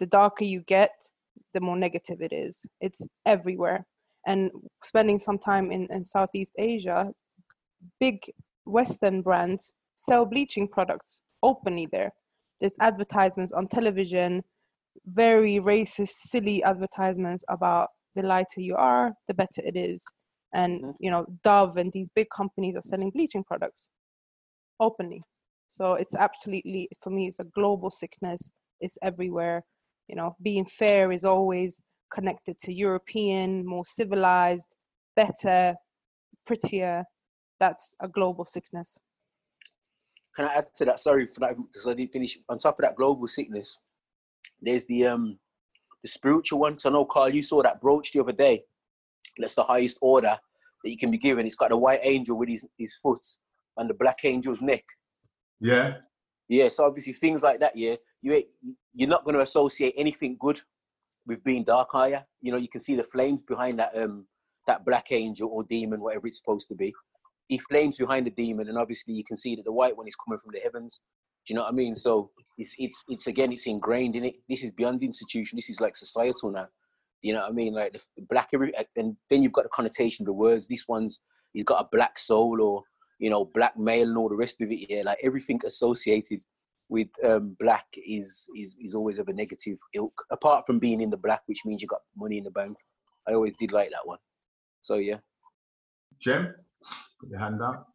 the darker you get, the more negative it is. It's everywhere. And spending some time in, in Southeast Asia, big Western brands sell bleaching products openly there. There's advertisements on television, very racist, silly advertisements about the lighter you are, the better it is. And mm-hmm. you know, Dove and these big companies are selling bleaching products openly. So it's absolutely for me, it's a global sickness. It's everywhere. You know, being fair is always connected to European, more civilized, better, prettier. That's a global sickness. Can I add to that? Sorry for that because I didn't finish. On top of that global sickness, there's the um the spiritual one. So I know Carl, you saw that brooch the other day. That's the highest order that you can be given. It's got a white angel with his, his foot and the black angel's neck. Yeah. Yeah. So obviously things like that, yeah, you you're not going to associate anything good with being dark, are you? You know, you can see the flames behind that um that black angel or demon, whatever it's supposed to be. He flames behind the demon, and obviously you can see that the white one is coming from the heavens. Do you know what I mean? So it's it's it's again it's ingrained in it. This is beyond the institution. This is like societal now. You know what I mean? Like the black and then you've got the connotation of the words. This one's he's got a black soul or you know black male and all the rest of it. Yeah, like everything associated with um, black is is is always of a negative ilk. Apart from being in the black, which means you got money in the bank. I always did like that one. So yeah. Jem, put your hand up.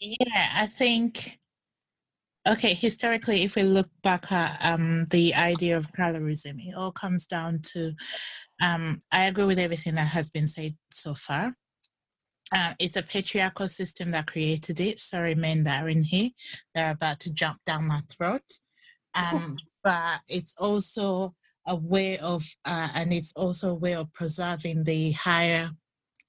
Yeah, I think Okay, historically, if we look back at um, the idea of colorism, it all comes down to um, I agree with everything that has been said so far. Uh, it's a patriarchal system that created it. Sorry, men that are in here, they're about to jump down my throat. Um, but it's also a way of, uh, and it's also a way of preserving the higher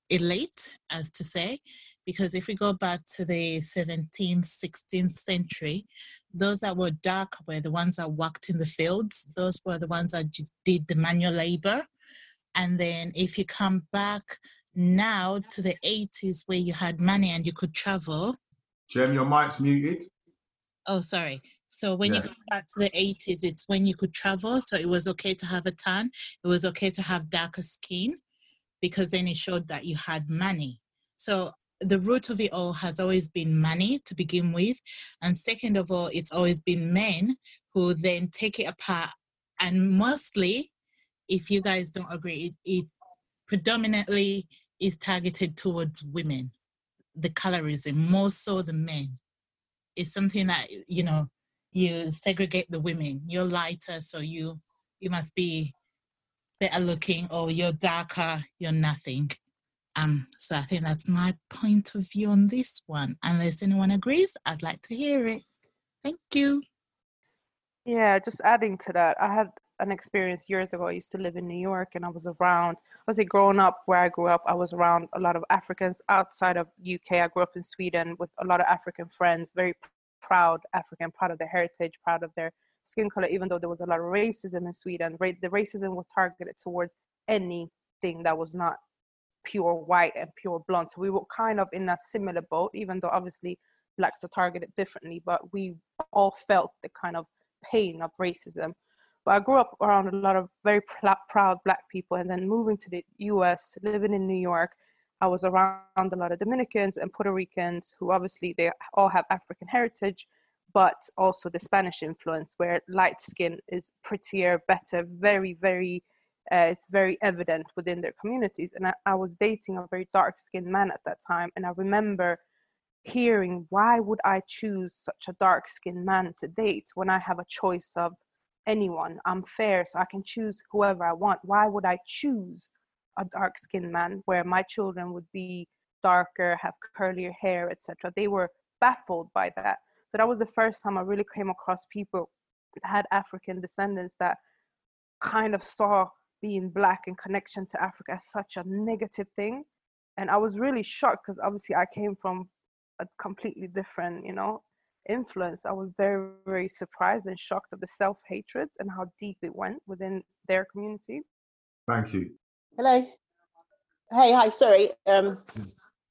elite, as to say, because if we go back to the 17th, 16th century, those that were dark were the ones that worked in the fields. Those were the ones that did the manual labor. And then if you come back now to the 80s where you had money and you could travel. Jem, your mic's muted. Oh, sorry. So when yeah. you go back to the 80s, it's when you could travel. So it was okay to have a tan. It was okay to have darker skin because then it showed that you had money. So the root of it all has always been money to begin with. And second of all, it's always been men who then take it apart. And mostly, if you guys don't agree, it, it predominantly is targeted towards women, the colorism, more so than men. It's something that, you know, you segregate the women. You're lighter, so you you must be better looking, or you're darker, you're nothing. Um, so I think that's my point of view on this one. Unless anyone agrees, I'd like to hear it. Thank you. Yeah, just adding to that, I had an experience years ago. I used to live in New York and I was around, I was a growing up where I grew up, I was around a lot of Africans outside of UK. I grew up in Sweden with a lot of African friends, very proud African, proud of their heritage, proud of their skin color, even though there was a lot of racism in Sweden. The racism was targeted towards anything that was not pure white and pure blonde. So we were kind of in a similar boat, even though obviously blacks are targeted differently, but we all felt the kind of pain of racism. But I grew up around a lot of very pl- proud black people, and then moving to the US, living in New York, I was around a lot of Dominicans and Puerto Ricans who obviously they all have African heritage, but also the Spanish influence, where light skin is prettier, better, very, very uh, it's very evident within their communities. And I, I was dating a very dark skinned man at that time. And I remember hearing, why would I choose such a dark skinned man to date when I have a choice of anyone? I'm fair, so I can choose whoever I want. Why would I choose a dark skinned man where my children would be darker, have curlier hair, etc.? They were baffled by that. So that was the first time I really came across people that had African descendants that kind of saw being black in connection to Africa as such a negative thing. And I was really shocked because obviously I came from a completely different, you know, influence. I was very, very surprised and shocked at the self hatred and how deep it went within their community. Thank you. Hello. Hey, hi. Sorry, um,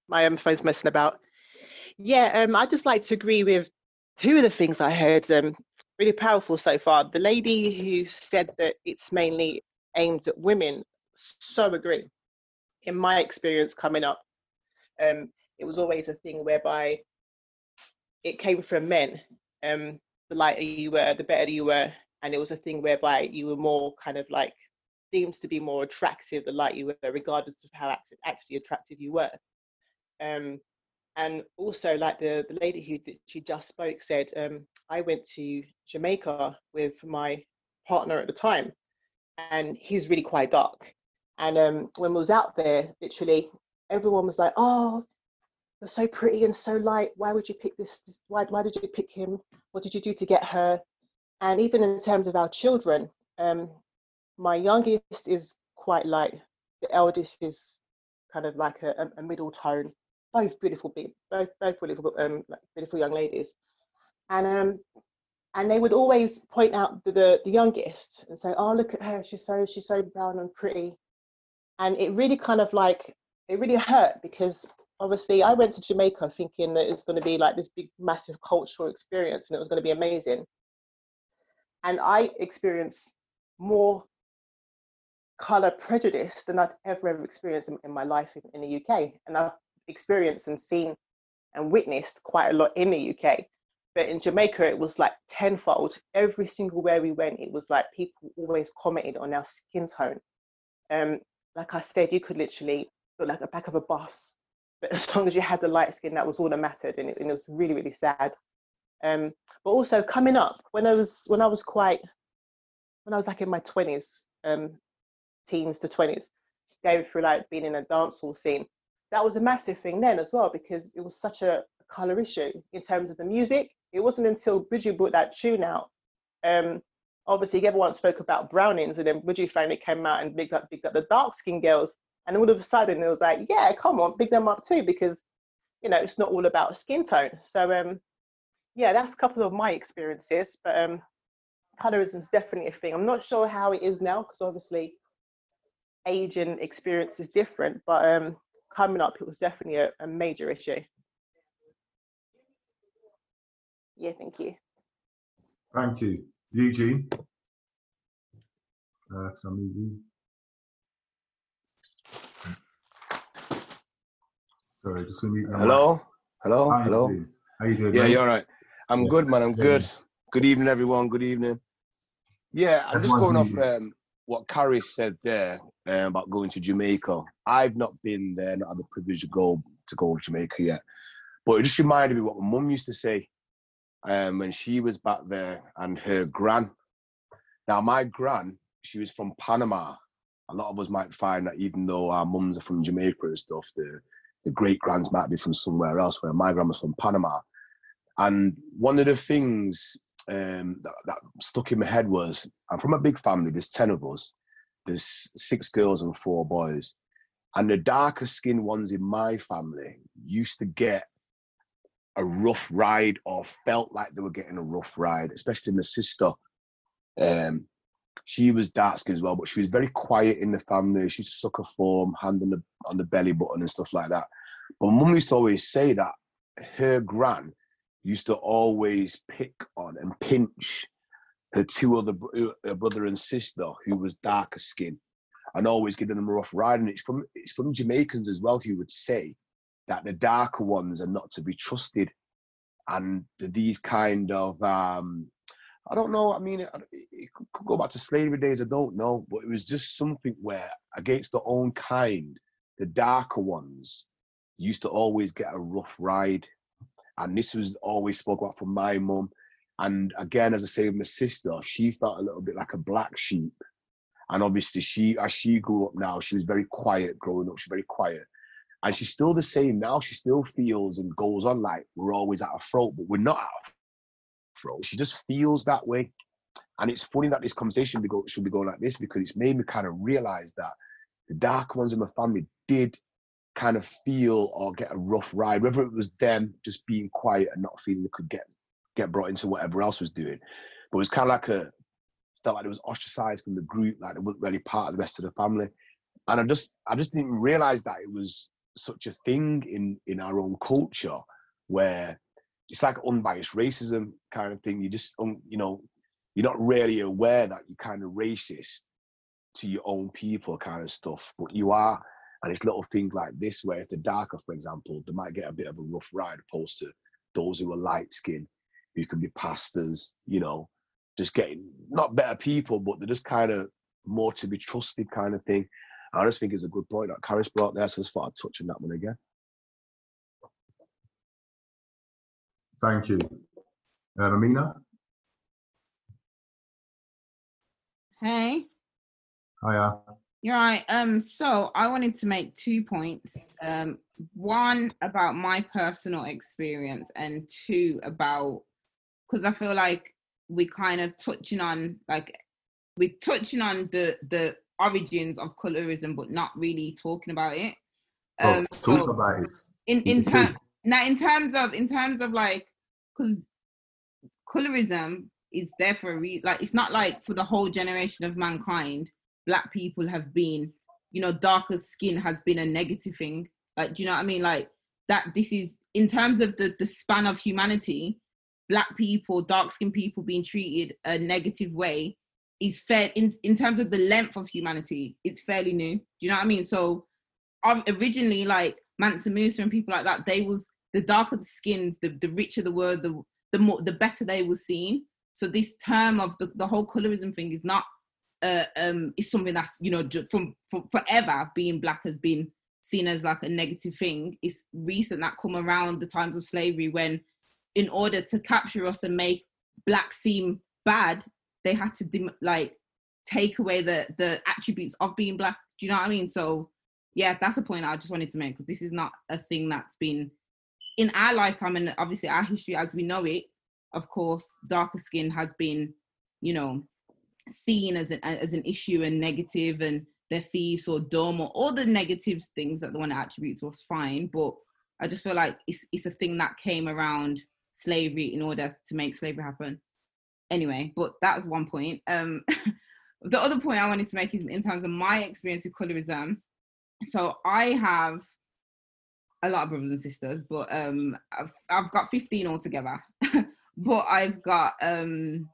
my um, phone's messing about. Yeah, um, I'd just like to agree with two of the things I heard. Um, really powerful so far. The lady who said that it's mainly aimed at women, so agree. In my experience coming up, um, it was always a thing whereby it came from men. Um, the lighter you were, the better you were, and it was a thing whereby you were more kind of like seems to be more attractive the light you were, regardless of how act- actually attractive you were. Um, and also, like the the lady who she just spoke said, um, I went to Jamaica with my partner at the time, and he's really quite dark. And um, when we was out there, literally everyone was like, "Oh, they're so pretty and so light. Why would you pick this? this why why did you pick him? What did you do to get her?" And even in terms of our children, um, my youngest is quite light. The eldest is kind of like a, a- a middle tone. Both beautiful, both both beautiful, um, like beautiful young ladies. And um, and they would always point out the, the the youngest and say, "Oh, look at her. She's so she's so brown and pretty." And it really kind of like it really hurt because obviously I went to Jamaica thinking that it's going to be like this big, massive cultural experience and it was going to be amazing. And I experienced more color prejudice than I'd ever ever experienced in, in my life in, in the UK. And I've experienced and seen and witnessed quite a lot in the UK. But in Jamaica, it was like tenfold. Every single where we went, it was like people always commented on our skin tone. Um, like I said, you could literally look like the back of a bus, but as long as you had the light skin, that was all that mattered, and it, and it was really, really sad. Um, but also coming up when I was when I was quite when I was like in my twenties, um, teens to twenties, going through like being in a dancehall scene, that was a massive thing then as well because it was such a color issue in terms of the music. It wasn't until Buju brought that tune out. Um, obviously, everyone spoke about Brownings, and then Buju finally came out and bigged up, bigged up the dark skinned girls. And all of a sudden, it was like, yeah, come on, big them up too, because you know it's not all about skin tone. So, um, yeah, that's a couple of my experiences. But um, colorism is definitely a thing. I'm not sure how it is now because obviously age and experience is different. But um, coming up, it was definitely a, a major issue. Yeah, thank you. Thank you. Eugene. Uh, so I'm Eugene. Sorry, just gonna mute. Hello, hello, How you hello. doing? How you doing? Yeah, mate? you're all right. I'm Yes, good, man. I'm yeah. good. Good evening, everyone. Good evening. Yeah, I'm just going off um, what Carrie said there um, about going to Jamaica. I've not been there, not had the privilege to go to go to Jamaica yet. But it just reminded me what my mum used to say um, when she was back there and her gran. Now, my gran, she was from Panama. A lot of us might find that even though our mums are from Jamaica and stuff, the, the great grands might be from somewhere else, where my grandma's from Panama. And one of the things um, that, that stuck in my head was I'm from a big family, there's 10 of us, there's six girls and four boys. And the darker skinned ones in my family used to get a rough ride or felt like they were getting a rough ride, especially my sister. Um, she was dark as well, but she was very quiet in the family. She used to suck her form, hand on the on the belly button and stuff like that. But mum used to always say that her gran used to always pick on and pinch her two other her brother and sister who was darker skin and always giving them a rough ride. And it's from it's from Jamaicans as well who would say that the darker ones are not to be trusted, and these kind of um, I don't know. I mean, it, it could go back to slavery days. I don't know, but it was just something where against their own kind, the darker ones used to always get a rough ride, and this was always spoke about from my mum. And again, as I say, with my sister, she felt a little bit like a black sheep. And obviously, she as she grew up now, she was very quiet growing up. She's very quiet, and she's still the same now. She still feels and goes on like we're always at her throat, but we're not at her throat. She just feels that way. And it's funny that this conversation be go, should be going like this because it's made me kind of realize that the dark ones in my family did kind of feel or get a rough ride, whether it was them just being quiet and not feeling they could get get brought into whatever else was doing. But it was kind of like a felt like it was ostracized from the group, like it wasn't really part of the rest of the family. And I just I just didn't realize that it was such a thing in in our own culture where it's like unbiased racism kind of thing. You just you know you're not really aware that you're kind of racist to your own people, kind of stuff, but you are. And it's little things like this, where if they're darker, for example, they might get a bit of a rough ride, opposed to those who are light skinned, who can be pastors, you know, just getting not better people, but they're just kind of more to be trusted kind of thing. I just think it's a good point that Karis brought there, so I just thought I'd touch on that one again. Thank you. Uh, Amina? Hey, Hiya. you're right. Um, so I wanted to make two points. Um, one about my personal experience, and two about because I feel like we're kind of touching on like we're touching on the the origins of colorism, but not really talking about it. Oh, Um, talk so- about it. in in terms. Now in terms of in terms of like because colorism is there for a reason like it's not like for the whole generation of mankind black people have been you know darker skin has been a negative thing. Like do you know what i mean? Like that this is in terms of the the span of humanity black people dark skinned people being treated a negative way is fair in in terms of the length of humanity it's fairly new. Do you know what i mean? So um, originally like Mansa Musa and people like that, they was the darker the skins, the, the richer the were, the the more the better they were seen. So this term of the, the whole colorism thing is not uh, um is something that's you know from, from forever being black has been seen as like a negative thing. It's recent that come around the times of slavery when in order to capture us and make black seem bad, they had to like take away the the attributes of being black. Do you know what I mean? So yeah, that's a point I just wanted to make because this is not a thing that's been in our lifetime and obviously our history as we know it. Of course, darker skin has been, you know, seen as an as an issue and negative, and they're thieves or dumb or all the negative things that they want to attribute to us. Fine, but I just feel like it's it's a thing that came around slavery in order to make slavery happen. Anyway, but that was one point. Um, the other point I wanted to make is in terms of my experience with colorism so I have a lot of brothers and sisters, but um, I've, I've got 15 altogether. but I've got, um,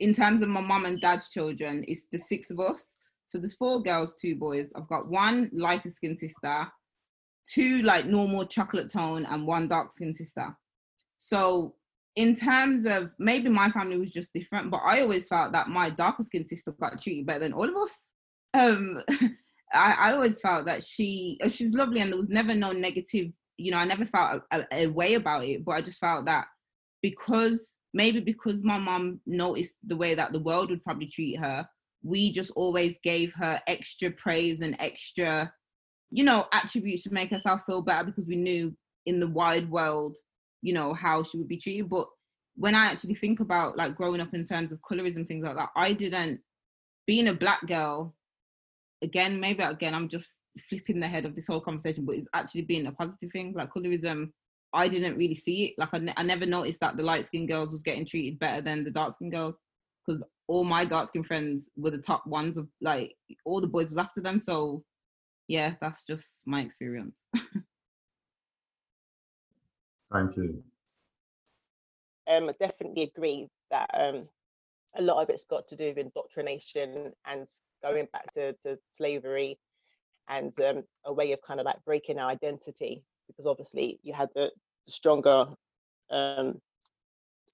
in terms of my mum and dad's children, it's the six of us. So there's four girls, two boys. I've got one lighter skinned sister, two like normal chocolate tone, and one dark skinned sister. So in terms of maybe my family was just different, but I always felt that my darker skinned sister got treated better than all of us. Um, I, I always felt that she uh, she's lovely and there was never no negative you know i never felt a, a, a way about it but i just felt that because maybe because my mom noticed the way that the world would probably treat her we just always gave her extra praise and extra you know attributes to make herself feel better because we knew in the wide world you know how she would be treated. But when i actually think about like growing up in terms of colorism things like that i didn't being a black girl again, maybe again, I'm just flipping the head of this whole conversation, but it's actually been a positive thing. Like colorism, I didn't really see it. Like I, ne- I never noticed that the light skinned girls was getting treated better than the dark skinned girls because all my dark skinned friends were the top ones of like all the boys was after them. So yeah, that's just my experience. Thank you. um, I definitely agree that um, a lot of it's got to do with indoctrination and going back to, to slavery and um, a way of kind of like breaking our identity because obviously you had the stronger um,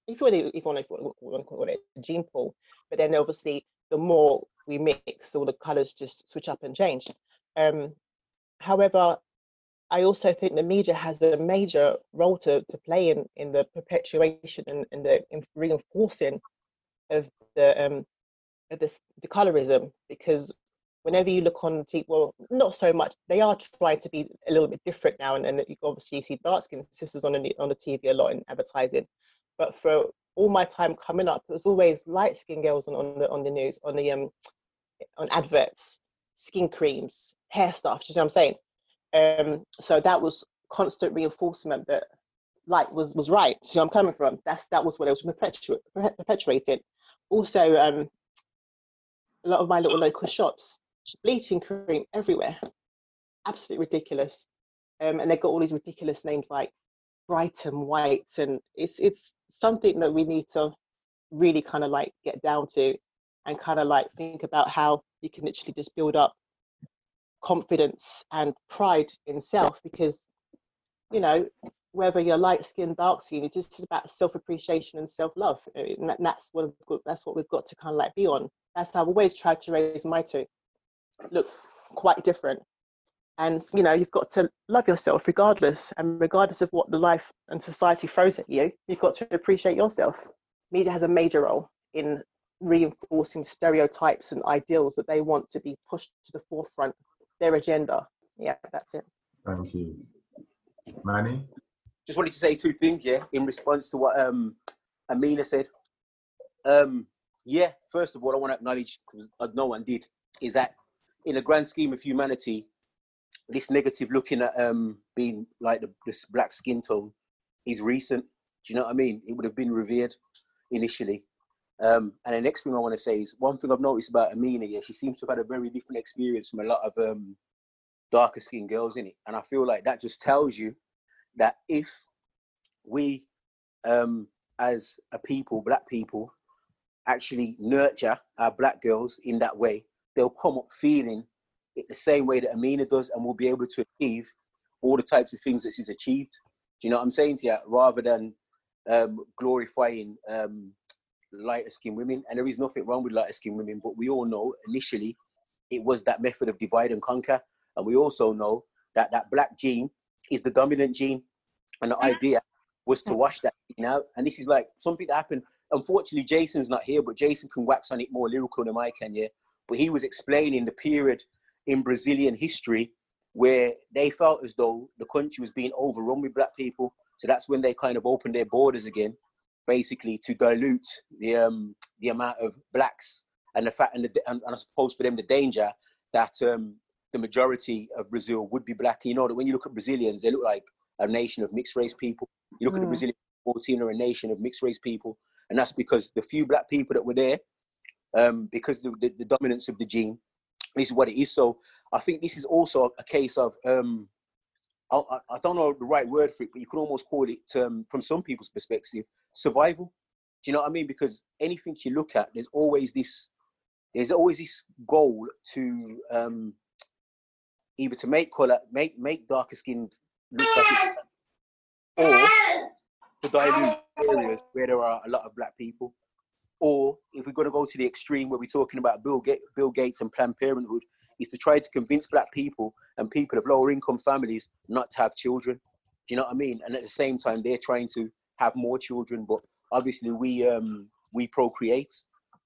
if you want to, if you want to, want to call it gene pool, but then obviously the more we mix, all the colors just switch up and change. Um, however, I also think the media has a major role to, to play in, in the perpetuation and, and the reinforcing of the um this the colorism because whenever you look on TV, well, not so much. They are trying to be a little bit different now, and, and you obviously see dark skinned sisters on the on the TV a lot in advertising. But for all my time coming up, it was always light skinned girls on, on the on the news, on the um on adverts, skin creams, hair stuff. You know what I'm saying? Um, so that was constant reinforcement that light was was right. Where I'm coming from? That's that was what it was perpetu- perpetuating. Also, um, a lot of my little local shops, bleaching cream everywhere, absolutely ridiculous. Um, and they've got all these ridiculous names like bright and white, and it's it's something that we need to really kind of like get down to, and kind of like think about how you can literally just build up confidence and pride in self because you know whether you're light skinned dark skinned it's just about self appreciation and self love and that's what that's what we've got to kind of like be on that's how i've always tried to raise my two look quite different and you know you've got to love yourself regardless and regardless of what the life and society throws at you you've got to appreciate yourself media has a major role in reinforcing stereotypes and ideals that they want to be pushed to the forefront their agenda yeah that's it Thank you. Manny? just wanted to say two things, yeah, in response to what um Amina said. Um, yeah, first of all, I want to acknowledge because no one did, is that in the grand scheme of humanity, this negative looking at um being like the this black skin tone is recent. Do you know what I mean? It would have been revered initially. Um, and the next thing I want to say is one thing I've noticed about Amina, yeah, she seems to have had a very different experience from a lot of um darker skinned girls in it. And I feel like that just tells you that if we um as a people black people actually nurture our black girls in that way. They'll come up feeling it the same way that amina does and will be able to achieve all the types of things that she's achieved. Do you know what i'm saying to you rather than um glorifying um lighter skinned women and there is nothing wrong with lighter skinned women but we all know initially it was that method of divide and conquer and we also know that that black gene is the dominant gene and the idea was to wash that gene out. And this is like something that happened unfortunately jason's not here but jason can wax on it more lyrical than i can yeah. But he was explaining the period in brazilian history where they felt as though the country was being overrun with black people. So that's when they kind of opened their borders again basically to dilute the um the amount of blacks and the fact and, the, and, and i suppose for them the danger that um the majority of brazil would be black. You know that when you look at brazilians they look like a nation of mixed race people. You look at the Mm. brazilian football team are a nation of mixed race people and that's because the few black people that were there um because the, the, the dominance of the gene this is what it is so i think this is also a case of um I, I don't know the right word for it, but you could almost call it, um, from some people's perspective, survival. Do you know what I mean? Because anything you look at, there's always this, there's always this goal to um, either to make color, make make darker skinned look like or to dilute areas where there are a lot of black people. Or if we're going to go to the extreme where we're talking about Bill, Ga- Bill Gates and Planned Parenthood, is to try to convince black people and people of lower income families not to have children. Do you know what I mean? And at the same time, they're trying to have more children, but obviously we um we procreate.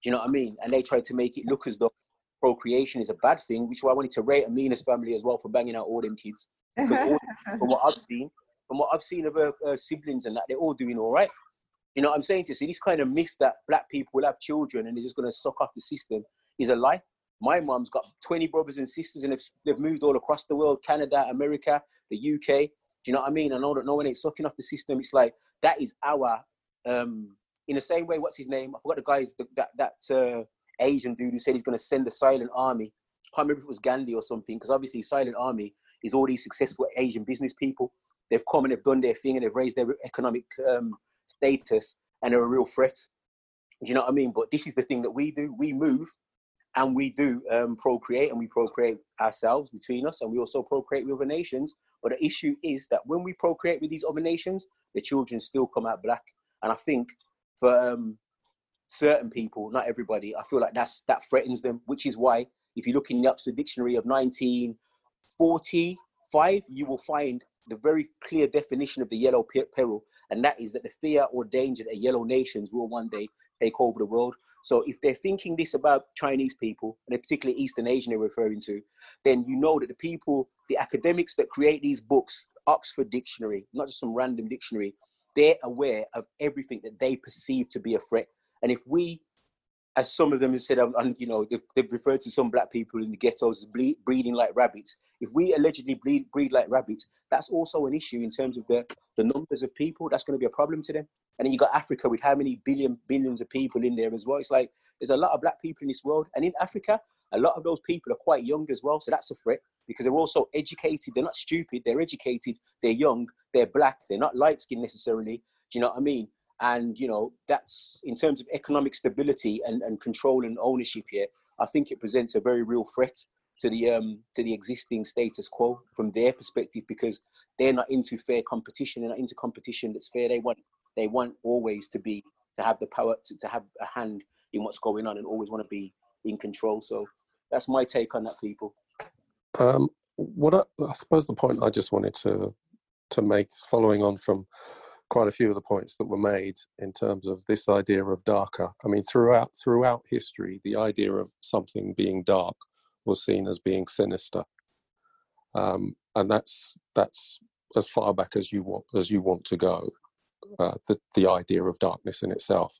Do you know what I mean? And they try to make it look as though procreation is a bad thing, which is why I wanted to rate Amina's family as well for banging out all them kids. All, from what I've seen, from what I've seen of her, her siblings and that, they're all doing all right. You know what I'm saying to? See, this kind of myth that black people will have children and they're just going to suck off the system is a lie. My mum's got 20 brothers and sisters and they've, they've moved all across the world, Canada, America, the UK. Do you know what I mean? I know that no one ain't sucking off the system. It's like, that is our, um, in the same way, what's his name? I forgot the guy's, that, that uh, Asian dude who said he's going to send a silent army. I can't remember if it was Gandhi or something, because obviously silent army is all these successful Asian business people. They've come and they've done their thing and they've raised their economic um, status and they're a real threat. Do you know what I mean? But this is the thing that we do. We move and we do um, procreate and we procreate ourselves between us and we also procreate with other nations. But the issue is that when we procreate with these other nations, the children still come out black. And I think for um, certain people, not everybody, I feel like that's that threatens them, which is why if you look in the Oxford Dictionary of 1945, you will find the very clear definition of the yellow peril, and that is that the fear or danger that yellow nations will one day take over the world. So if they're thinking this about Chinese people, and particularly Eastern Asian they're referring to, then you know that the people, the academics that create these books, Oxford Dictionary, not just some random dictionary, they're aware of everything that they perceive to be a threat. And if we, as some of them have said, um, and you know, they've, they've referred to some black people in the ghettos breeding like rabbits. If we allegedly breed, breed like rabbits, that's also an issue in terms of the, the numbers of people. That's going to be a problem to them. And then you got Africa with how many billion billions of people in there as well. It's like there's a lot of black people in this world, and in Africa, a lot of those people are quite young as well. So that's a threat because they're also educated. They're not stupid. They're educated. They're young. They're black. They're not light skinned necessarily. Do you know what I mean? And you know that's in terms of economic stability and, and control and ownership here. I think it presents a very real threat to the um to the existing status quo from their perspective because they're not into fair competition. They're not into competition that's fair. They want they want always to be to have the power to, to have a hand in what's going on and always want to be in control. So that's my take on that, people. Um, what I, I suppose the point I just wanted to to make, following on from quite a few of the points that were made in terms of this idea of darker. I mean, throughout throughout history, the idea of something being dark was seen as being sinister, um, and that's that's as far back as you want as you want to go. Uh, the the idea of darkness in itself,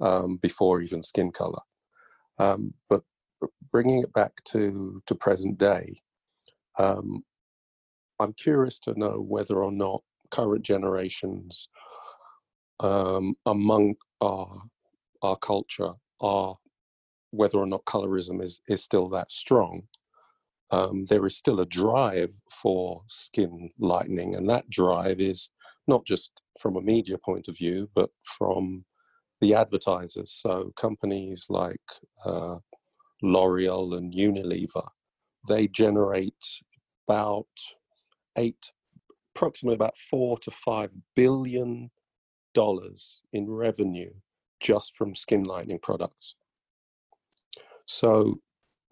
um, before even skin color, um, but bringing it back to to present day, um, I'm curious to know whether or not current generations um, among our our culture are whether or not colorism is is still that strong. Um, there is still a drive for skin lightening, and that drive is not just from a media point of view, but from the advertisers. So companies like uh, L'Oreal and Unilever, they generate about eight, approximately about four to five billion dollars in revenue just from skin lightening products. So,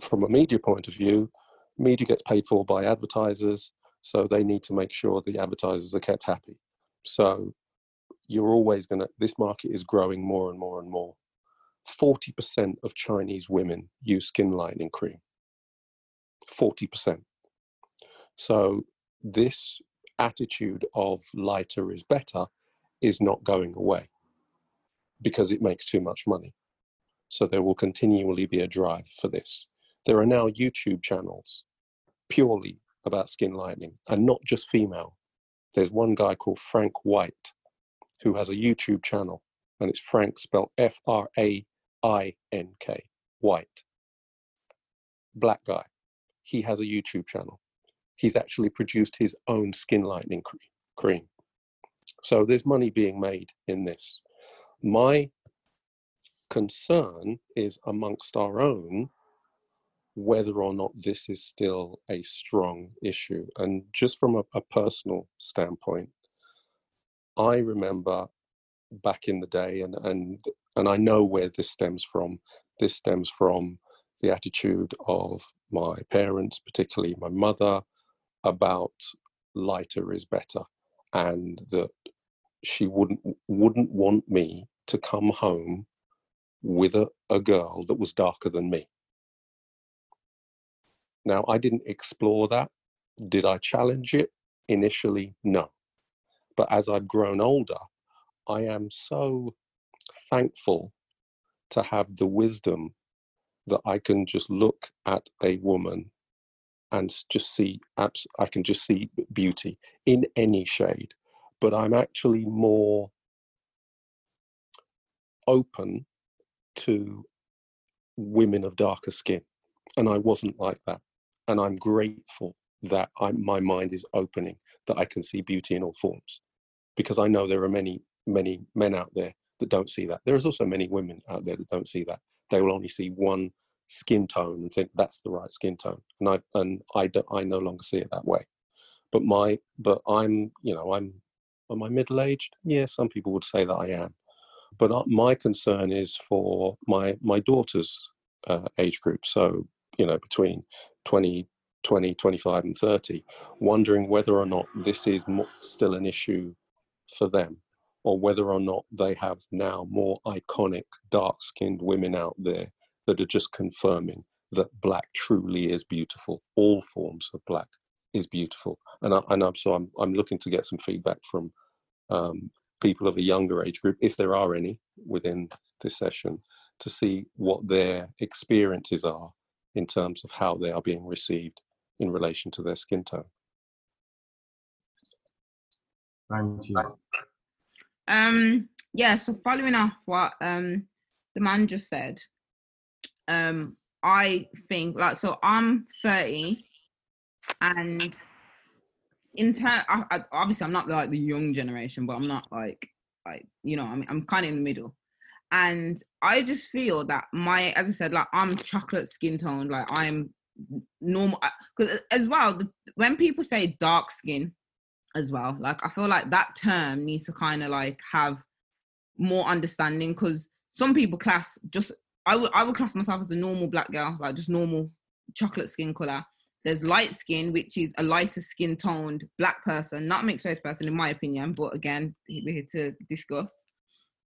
from a media point of view, media gets paid for by advertisers, so they need to make sure the advertisers are kept happy. So, you're always going to, this market is growing more and more and more. 40% of Chinese women use skin lightening cream. 40%. So, this attitude of lighter is better is not going away because it makes too much money. So, there will continually be a drive for this. There are now YouTube channels purely about skin lightening and not just female. There's one guy called Frank White who has a YouTube channel, and it's Frank spelled F R A I N K, White. Black guy. He has a YouTube channel. He's actually produced his own skin lightening cream. So there's money being made in this. My concern is amongst our own whether or not this is still a strong issue. And just from a, a personal standpoint, I remember back in the day, and, and and I know where this stems from. This stems from the attitude of my parents, particularly my mother, about lighter is better, and that she wouldn't wouldn't want me to come home with a, a girl that was darker than me. Now I didn't explore that. Did I challenge it? Initially, no. But as I've grown older, I am so thankful to have the wisdom that I can just look at a woman and just see abs- I can just see beauty in any shade but I'm actually more open to women of darker skin and I wasn't like that and I'm grateful that I, my mind is opening that I can see beauty in all forms because I know there are many many men out there that don't see that. There's also many women out there that don't see that. They will only see one skin tone and think that's the right skin tone, and I and I do, I no longer see it that way. But my but I'm you know I'm am I middle aged? Yeah, some people would say that I am. But uh, my concern is for my my daughter's uh, age group. So you know between 20, 20, 25 and 30, wondering whether or not this is still an issue for them or whether or not they have now more iconic dark skinned women out there that are just confirming that black truly is beautiful. All forms of black is beautiful. And, I, and I'm, so I'm, I'm looking to get some feedback from um, people of a younger age group, if there are any within this session, to see what their experiences are in terms of how they are being received in relation to their skin tone. Thank you. Um, yeah, so following off what um the man just said, um, I think like so I'm 30 and in I, obviously I'm not like the young generation but I'm not like like you know I'm I'm kind of in the middle and I just feel that my as I said like I'm chocolate skin tone like I'm normal because as well the, when people say dark skin as well like I feel like that term needs to kind of like have more understanding because some people class just I would I would class myself as a normal black girl, like just normal chocolate skin color. There's light skin, which is a lighter skin toned black person, not mixed race person, in my opinion. But again, we're here to discuss.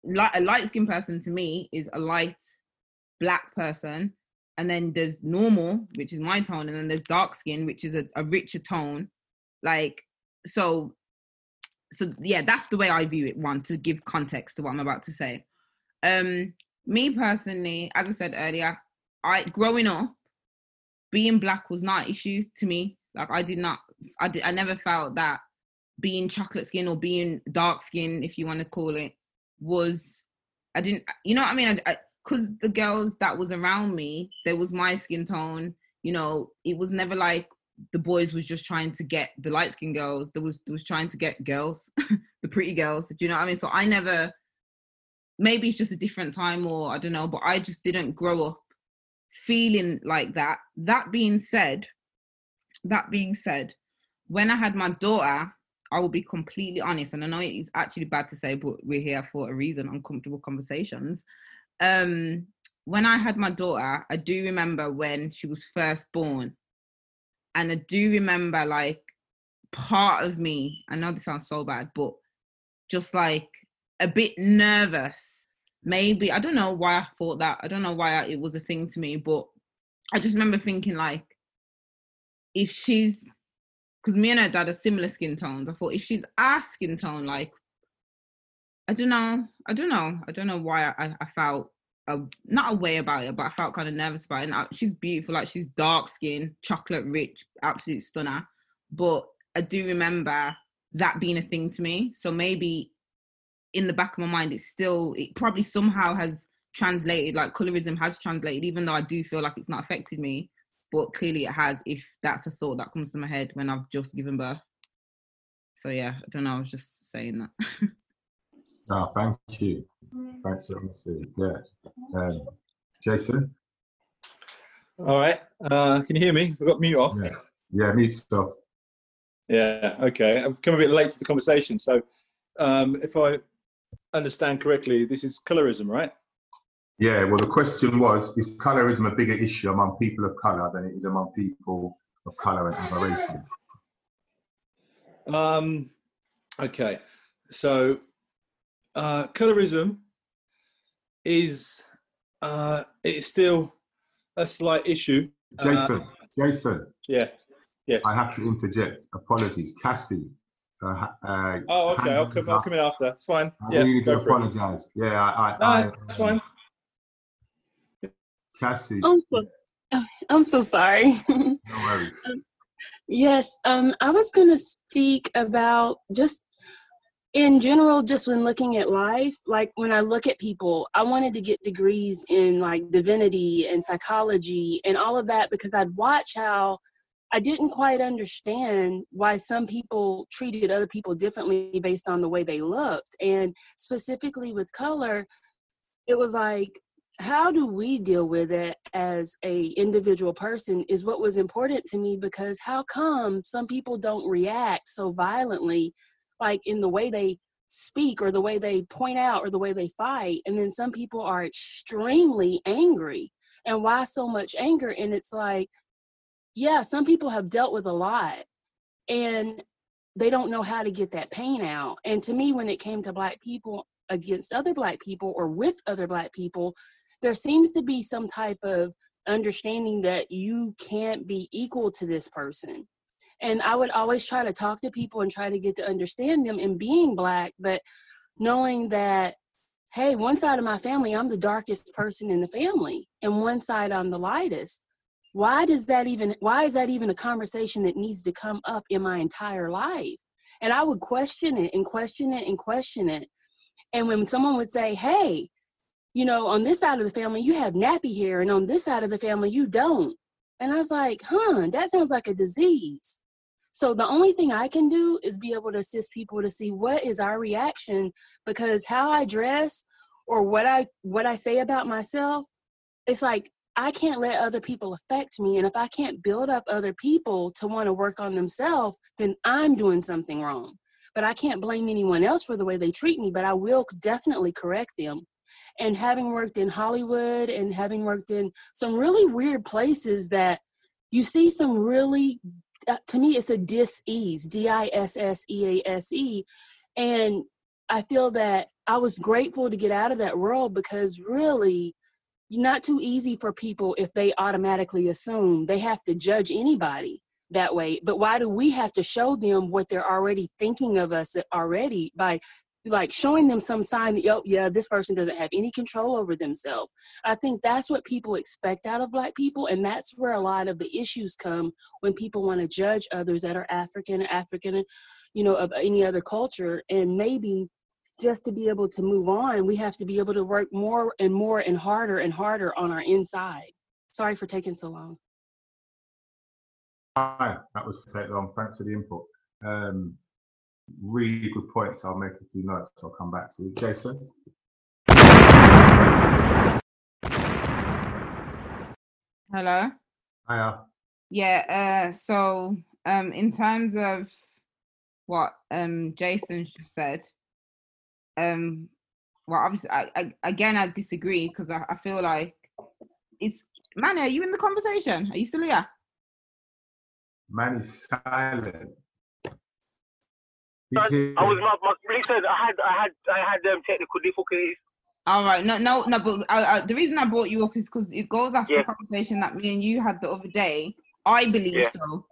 Like a light skin person to me is a light black person, and then there's normal, which is my tone, and then there's dark skin, which is a, a richer tone. Like so, so yeah, that's the way I view it. One to give context to what I'm about to say. Um, me personally, as I said earlier, I growing up, being black was not an issue to me. Like I did not, I did, I never felt that being chocolate skin or being dark skin, if you want to call it, was. I didn't, you know what I mean? Because the girls that was around me, there was my skin tone. You know, it was never like the boys was just trying to get the light skin girls. There was was trying to get girls, the pretty girls. Do you know what I mean? So I never maybe it's just a different time or I don't know, but I just didn't grow up feeling like that. That being said, that being said, when I had my daughter, I will be completely honest, and I know it's actually bad to say, but we're here for a reason, uncomfortable conversations. Um, when I had my daughter, I do remember when she was first born. And I do remember like part of me, I know this sounds so bad, but just like a bit nervous. Maybe I don't know why I thought that. I don't know why I, it was a thing to me, but I just remember thinking like, if she's, because me and her dad are similar skin tones. I thought if she's our skin tone, like, I don't know, I don't know, I don't know why I, I felt a, not a way about it, but I felt kind of nervous about it. I, she's beautiful, like she's dark skin, chocolate rich, absolute stunner. But I do remember that being a thing to me. So maybe in the back of my mind, it's still it probably somehow has translated, like colorism has translated, even though I do feel like it's not affected me, but clearly it has. If that's a thought that comes to my head when I've just given birth. So yeah, I don't know. I was just saying that. no, thank you. Thanks for listening. Yeah, um, Jason. All right. Uh, can you hear me? We've got mute off. Yeah, yeah mute stuff. Yeah. Okay. I've come a bit late to the conversation, so um, if I understand correctly, this is colorism, right? Yeah, well, the question was Is colorism a bigger issue among people of color than it is among people of color and other races? Um, okay, so uh, colorism is uh, it's still a slight issue. Jason, uh, Jason. Yeah, yes. I have to interject. Apologies, Cassie. Uh, uh, oh, okay. I'll come. I'll come in after. It's fine. I yeah, really do apologize. It. Yeah, I. I, no, I, it's fine. Cassie. I'm so, I'm so sorry. no worries. Um, yes, um, I was going to speak about just in general, just when looking at life, like when I look at people, I wanted to get degrees in like divinity and psychology and all of that because I'd watch how I didn't quite understand why some people treated other people differently based on the way they looked. And specifically with color, it was like, how do we deal with it as a individual person is what was important to me because how come some people don't react so violently like in the way they speak or the way they point out or the way they fight and then some people are extremely angry and why so much anger and it's like yeah, some people have dealt with a lot and they don't know how to get that pain out. And to me, when it came to Black people against other Black people or with other Black people, there seems to be some type of understanding that you can't be equal to this person. And I would always try to talk to people and try to get to understand them in being Black, but knowing that hey, one side of my family, I'm the darkest person in the family, and one side, I'm the lightest why does that even why is that even a conversation that needs to come up in my entire life and i would question it and question it and question it and when someone would say hey you know, on this side of the family, you have nappy hair, and on this side of the family, you don't. And I was like, huh, that sounds like a disease. So the only thing I can do is be able to assist people to see what is our reaction because how I dress or what I what I say about myself, it's like I can't let other people affect me. And if I can't build up other people to want to work on themselves, then I'm doing something wrong. But I can't blame anyone else for the way they treat me, but I will definitely correct them. And having worked in Hollywood and having worked in some really weird places that you see some really, uh, to me, it's a dis-ease, D-I-S-S-E-A-S-E. And I feel that I was grateful to get out of that world because really, not too easy for people if they automatically assume they have to judge anybody that way. But why do we have to show them what they're already thinking of us already by like showing them some sign that oh yeah this person doesn't have any control over themselves i think that's what people expect out of black people and that's where a lot of the issues come when people want to judge others that are african african you know of any other culture and maybe just to be able to move on we have to be able to work more and more and harder and harder on our inside sorry for taking so long Hi, that was take long. Thanks for the input. Um, really good points. I'll make a few notes. I'll come back to you. Jason? Hello. Hiya. Yeah. Uh, so, um, in terms of what um Jason said, um, well, obviously, I, I again I disagree because I, I feel like it's man. Are you in the conversation? Are you still here? Man is silent. I, I was my, my listen. I had I had I had um, technical difficulties. All right, no, no, no. But uh, uh, the reason I brought you up is because it goes after Yeah. the conversation that me and you had the other day. I believe Yeah. so.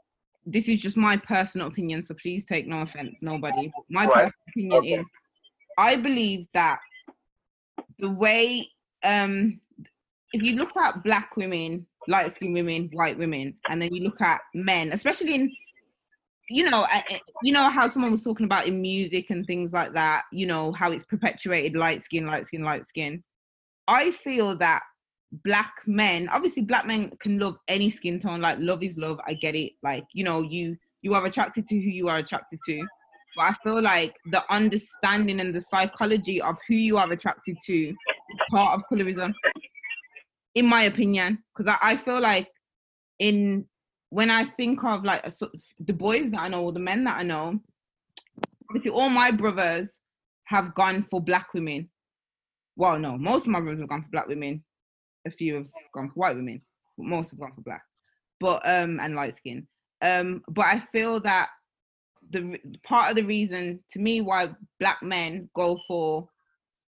This is just my personal opinion, so please take no offense, nobody. My Right. personal opinion Okay. is, I believe that the way, um, if you look at black women, light skinned women, white women, and then you look at men, especially in you know, you know how someone was talking about in music and things like that. You know how it's perpetuated light skin, light skin, light skin. I feel that black men, obviously, black men can love any skin tone. Like love is love. I get it. Like you know, you you are attracted to who you are attracted to. But I feel like the understanding and the psychology of who you are attracted to part of colorism, in my opinion. Because I, I feel like in when I think of like sort the boys that I know or the men that I know, obviously all my brothers have gone for black women. Well, no, most of my brothers have gone for black women. A few have gone for white women, but most have gone for black. But um and light skin. Um, but I feel that the part of the reason to me why black men go for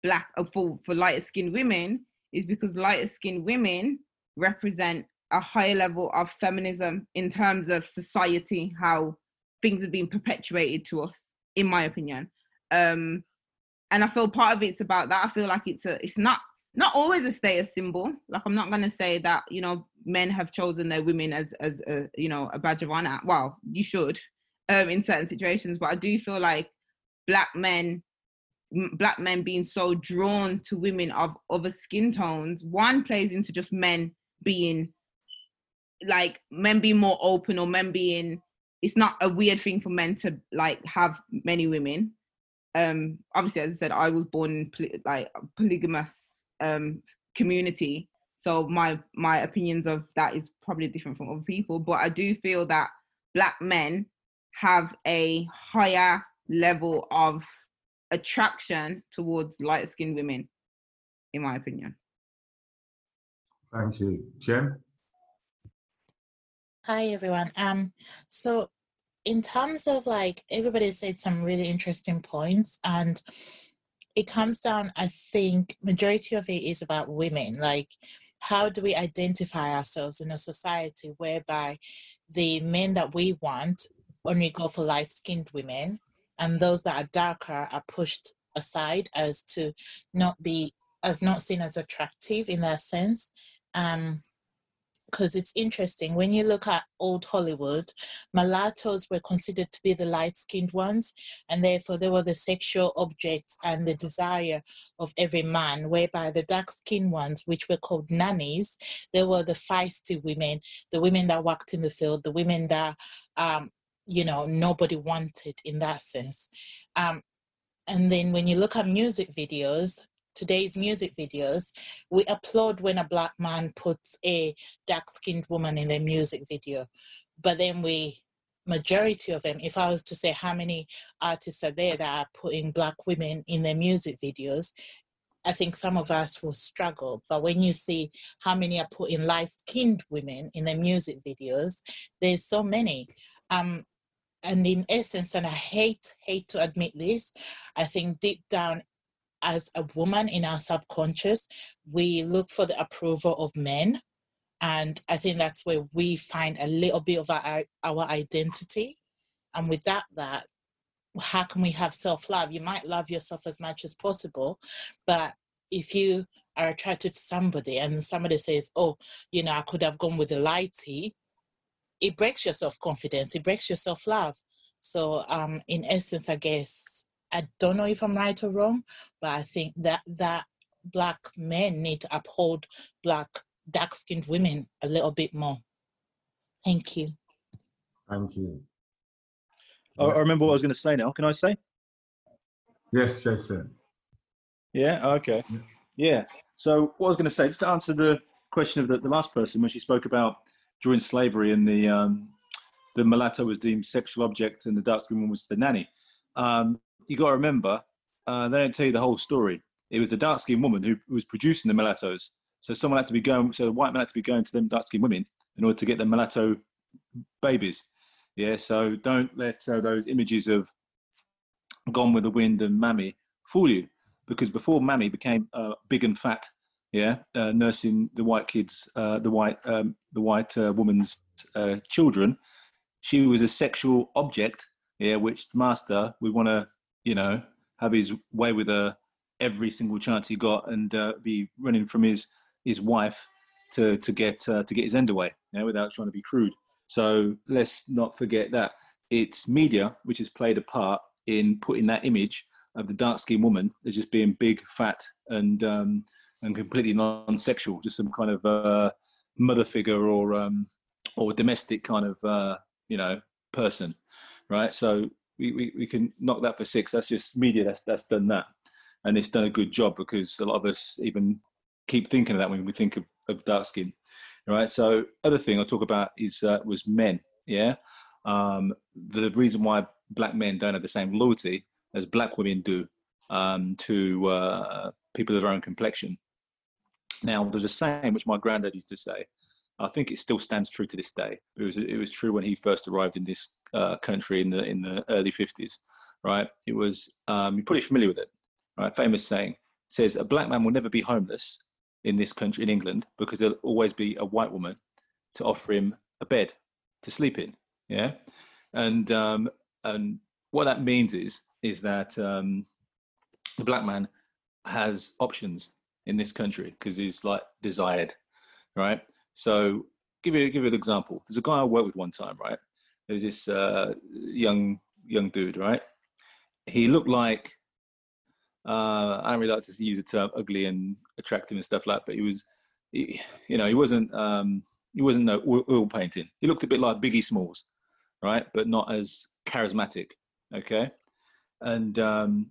black uh, for for lighter skinned women is because lighter skinned women represent a higher level of feminism in terms of society, how things have been perpetuated to us, in my opinion. Um, and I feel part of it's about that. I feel like it's a, it's not not always a status symbol. Like I'm not gonna say that you know men have chosen their women as as a you know a badge of honor. Well, you should, um, in certain situations, but I do feel like black men black men being so drawn to women of other skin tones one plays into just men being like men being more open or men being it's not a weird thing for men to like have many women. Um obviously as i said i was born in poly- like a polygamous um community so my my opinions of that is probably different from other people but i do feel that black men have a higher level of attraction towards light skinned women in my opinion Thank you. Jem? Hi everyone. Um, so in terms of like everybody said some really interesting points, and it comes down, I think, majority of it is about women. Like, how do we identify ourselves in a society whereby the men that we want only go for light-skinned women, and those that are darker are pushed aside as to not be as not seen as attractive in that sense. Um, because it's interesting. When you look at old Hollywood, mulattoes were considered to be the light skinned ones, and therefore they were the sexual objects and the desire of every man, whereby the dark skinned ones, which were called nannies, they were the feisty women, the women that worked in the field, the women that, um, you know, nobody wanted in that sense. Um, and then when you look at music videos, today's music videos, we applaud when a black man puts a dark skinned woman in their music video. But then we, majority of them, if I was to say how many artists are there that are putting black women in their music videos, I think some of us will struggle. But when you see how many are putting light skinned women in their music videos, there's so many. Um, and in essence, and I hate, hate to admit this, I think deep down as a woman in our subconscious, we look for the approval of men. And I think that's where we find a little bit of our, our identity. And without that, how can we have self-love? You might love yourself as much as possible, but if you are attracted to somebody and somebody says, oh, you know, I could have gone with the lighty, it breaks your self-confidence, it breaks your self-love. So um, in essence, I guess I don't know if I'm right or wrong, but I think that that black men need to uphold black dark skinned women a little bit more. Thank you. Thank you. I, I remember what I was going to say now. Can I say? Yes, yes, sir. Yeah. Okay. Yeah. So what I was going to say, just to answer the question of the, the last person when she spoke about during slavery and the um, the mulatto was deemed sexual object and the dark skinned woman was the nanny. Um, you got to remember, uh, they don't tell you the whole story. It was the dark skinned woman who, was producing the mulattoes. So someone had to be going. So the white man had to be going to them dark skinned women in order to get the mulatto babies. Yeah. So don't let uh, those images of Gone with the Wind and Mammy fool you, because before Mammy became uh, big and fat, yeah, uh, nursing the white kids, uh, the white um, the white uh, woman's uh, children, she was a sexual object, yeah, which master would want to you know, have his way with her every single chance he got and uh, be running from his his wife to to get uh, to get his end away, know, without trying to be crude. So let's not forget that it's media which has played a part in putting that image of the dark skinned woman as just being big, fat, and um, and completely non-sexual, just some kind of uh, mother figure or um, or domestic kind of uh, you know person, right? So we, we, we can knock that for six. That's just media that's that's done that, and it's done a good job because a lot of us even keep thinking of that when we think of, of dark skin, right? So other thing I'll talk about is uh, was men. Yeah, um, the reason why black men don't have the same loyalty as black women do um, to uh, people of their own complexion. Now, there's a saying which my granddad used to say, I think it still stands true to this day. It was it was true when he first arrived in this uh, country in the in the early 50s, right? It was um, you're probably familiar with it, right? Famous saying says a black man will never be homeless in this country in England because there'll always be a white woman to offer him a bed to sleep in. Yeah, and um, and what that means is is that um, the black man has options in this country because he's like desired, right? So give you give you an example. There's a guy I worked with one time, right? There's this uh, young young dude, right? He looked like uh, I don't really like to use the term ugly and attractive and stuff like, that, but he was, he, you know, he wasn't um, he wasn't no oil painting. He looked a bit like Biggie Smalls, right? But not as charismatic. Okay, and um,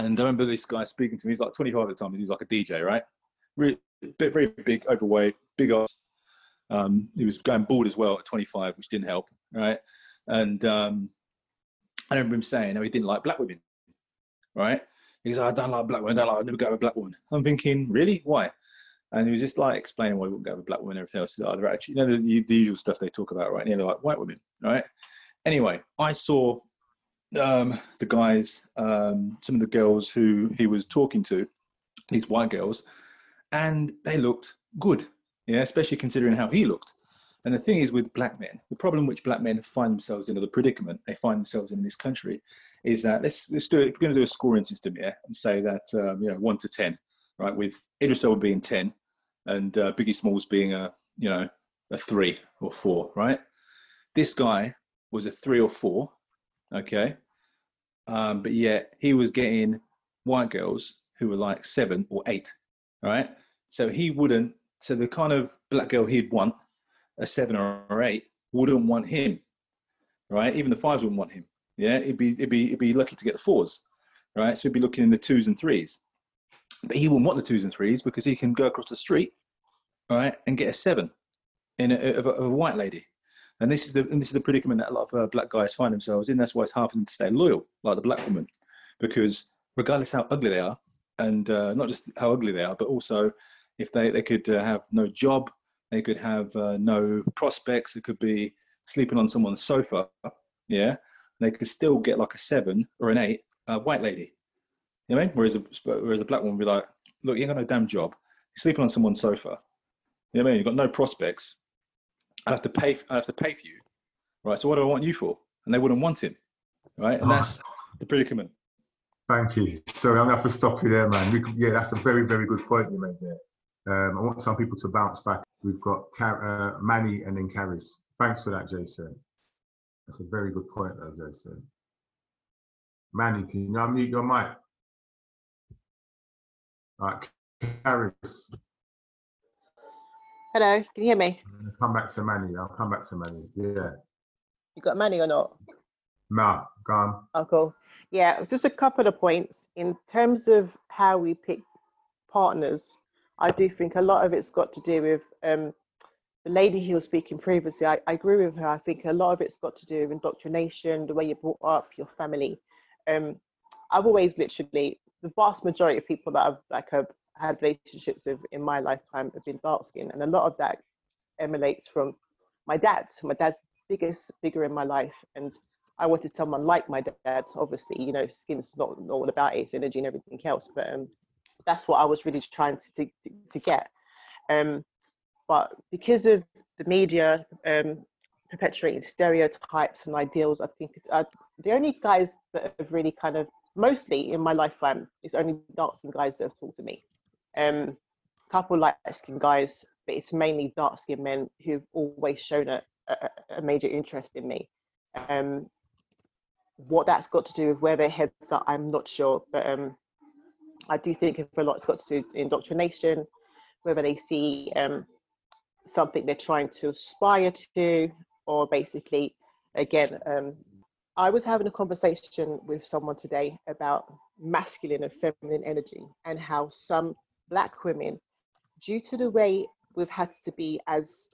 and I remember this guy speaking to me. He's like 25 at the time. He was like a DJ, right? Really, very big, overweight, big ass. Um, he was going bald as well at 25, which didn't help, right? And um, I remember him saying, "No, he didn't like black women." Right? He goes, "I don't like black women. I don't like. I never go with a black woman." I'm thinking, really? Why? And he was just like explaining why he wouldn't go with a black woman and everything else. Oh, they're actually, you know, the, the, usual stuff they talk about, right? You know, like white women, right? Anyway, I saw um, the guys, um, some of the girls who he was talking to, these white girls, and they looked good, yeah, especially considering how he looked. And the thing is with black men, the problem which black men find themselves in, or the predicament they find themselves in this country, is that let's let's do it. We're going to do a scoring system here and say that um, you know one to ten, right? With Idris Elba being ten, and uh, Biggie Smalls being a you know a three or four, right? This guy was a three or four, okay, um, but yet he was getting white girls who were like seven or eight, right? So he wouldn't. So the kind of black girl he'd want, a seven or eight, wouldn't want him, right? Even the fives wouldn't want him. Yeah, he'd be he'd be he'd be lucky to get the fours, right? So he'd be looking in the twos and threes, but he wouldn't want the twos and threes because he can go across the street, right, and get a seven in a, of, a, a white lady. And this is the and this is the predicament that a lot of uh, black guys find themselves in. That's why it's hard for them to stay loyal, like the black woman, because regardless how ugly they are, and uh, not just how ugly they are, but also if they they could uh, have no job, they could have uh, no prospects. It could be sleeping on someone's sofa. Yeah, they could still get like a seven or an eight, a white lady. You know what I mean? Whereas a, whereas a black woman would be like, look, you ain't got no damn job. You're sleeping on someone's sofa. You know what I mean? You've got no prospects. I have to pay. I have to pay for you, right? So what do I want you for? And they wouldn't want him, right? And that's the predicament. Thank you. Sorry, I'm gonna have to stop you there, man. Yeah, that's a very, very good point you made there. Um, I want some people to bounce back. We've got Car- uh, Manny and then Caris. Thanks for that, Jason. That's a very good point, there, Jason. Manny, can you unmute your mic? Right, Caris. Hello, can you hear me? Gonna Come back to Manny. I'll come back to Manny. Yeah. You got money or not? No, go on. Oh, cool. Yeah, just a couple of points. In terms of how we pick partners, I do think a lot of it's got to do with um, the lady who was speaking previously. I, I agree with her. I think a lot of it's got to do with indoctrination, the way you're brought up, your family. Um, I've always literally, the vast majority of people that I've like have had relationships with in my lifetime have been dark skinned, and a lot of that emanates from my dad. My dad's biggest figure in my life, and I wanted someone like my dad. Obviously, you know, skin's not, all about it, it's energy and everything else. But um, that's what I was really trying to to, to get. Um, but because of the media um, perpetuating stereotypes and ideals, I think uh, the only guys that have really kind of mostly in my lifetime is only dark skinned guys that have talked to me. Um, a couple light skinned guys, but it's mainly dark skinned men who've always shown a, a, a major interest in me. Um, what that's got to do with where their heads are, I'm not sure, but um, I do think if a lot's got to do indoctrination, whether they see um, something they're trying to aspire to, or basically, again, um, I was having a conversation with someone today about masculine and feminine energy and how some black women, due to the way we've had to be as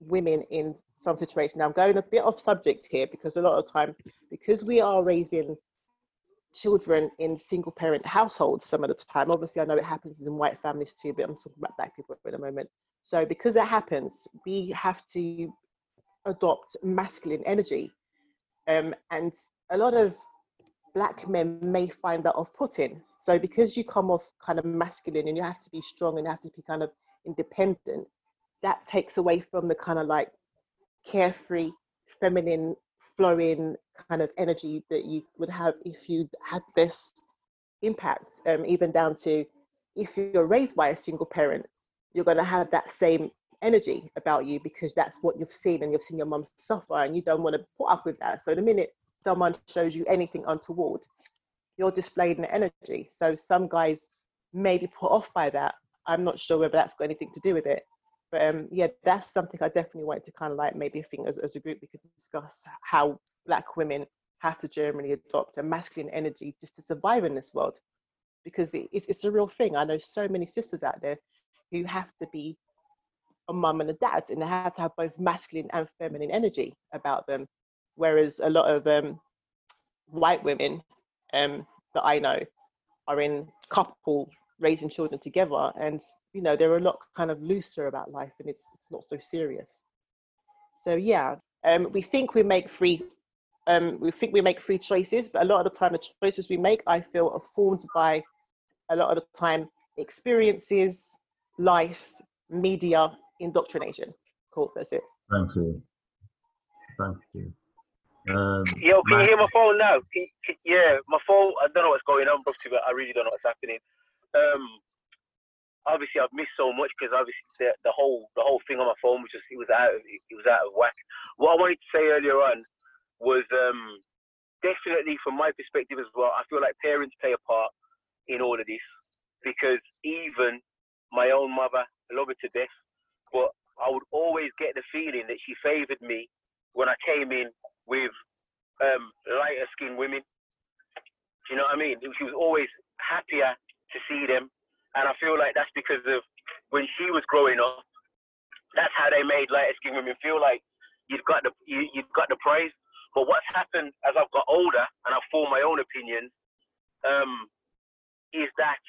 women in some situations. Now I'm going a bit off subject here because a lot of time, because we are raising children in single parent households some of the time, obviously I know it happens in white families too, but I'm talking about black people for the moment. So because that happens, we have to adopt masculine energy. Um, and a lot of black men may find that off-putting. So because you come off kind of masculine and you have to be strong and you have to be kind of independent, that takes away from the kind of like carefree, feminine, flowing kind of energy that you would have if you had this impact. Um, even down to if you're raised by a single parent, you're going to have that same energy about you because that's what you've seen and you've seen your mum suffer and you don't want to put up with that. So the minute someone shows you anything untoward, you're displaying the energy. So some guys may be put off by that. I'm not sure whether that's got anything to do with it. But um, yeah, that's something I definitely wanted to kind of like maybe think as, as a group we could discuss how black women have to generally adopt a masculine energy just to survive in this world because it, it's a real thing. I know so many sisters out there who have to be a mum and a dad and they have to have both masculine and feminine energy about them. Whereas a lot of um, white women um, that I know are in couple raising children together and you know they're a lot kind of looser about life and it's, it's not so serious so yeah um, we think we make free um, we think we make free choices but a lot of the time the choices we make i feel are formed by a lot of the time experiences life media indoctrination cool that's it Thank you. Thank you. Um, Yo, can Matt- you hear my phone now? Can, can, yeah, my phone. I don't know what's going on. But I really don't know what's happening. Um, obviously I've missed so much because obviously the, the whole the whole thing on my phone was just it was out of it was out of whack. What I wanted to say earlier on was um, definitely from my perspective as well. I feel like parents play a part in all of this because even my own mother, I love her to death, but I would always get the feeling that she favoured me when I came in with um, lighter skinned women. Do you know what I mean? She was always happier to see them and I feel like that's because of when she was growing up. That's how they made lighter skinned women feel like you've got the you, you've got the praise. But what's happened as I've got older and I've formed my own opinion, um, is that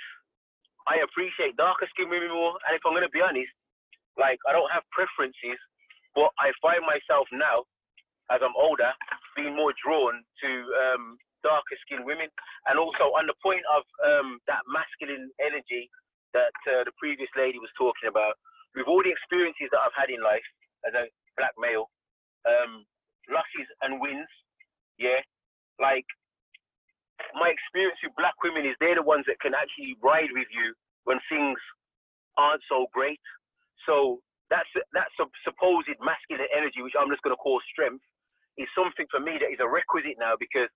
I appreciate darker skinned women more. And if I'm gonna be honest, like I don't have preferences, but I find myself now, as I'm older, being more drawn to um, darker skinned women. And also on the point of um, that masculine energy that uh, the previous lady was talking about, with all the experiences that I've had in life as a black male, um, losses and wins, yeah, like my experience with black women is they're the ones that can actually ride with you when things aren't so great. So that's that's a supposed masculine energy, which I'm just going to call strength, is something for me that is a requisite now because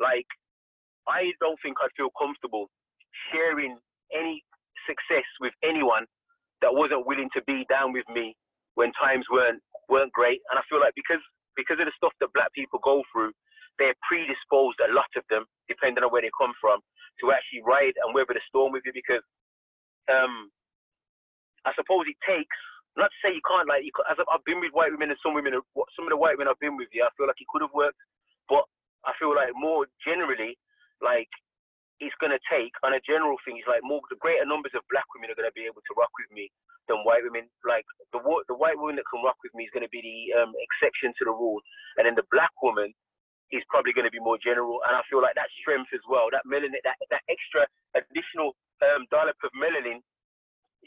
like, I don't think I'd feel comfortable sharing any success with anyone that wasn't willing to be down with me when times weren't weren't great. And I feel like because because of the stuff that black people go through, they're predisposed, a lot of them, depending on where they come from, to actually ride and weather the storm with you. Because um, I suppose it takes not to say you can't like you, as I've been with white women and some women, some of the white women I've been with, yeah, I feel like it could have worked, but I feel like more generally, like it's to take on a general thing. It's like more the greater numbers of black women are to be able to rock with me than white women. Like the the white woman that can rock with me is to be the um, exception to the rule, and then the black woman is probably to be more general. And I feel like that strength as well, that melanin, that that extra additional um, dollop of melanin.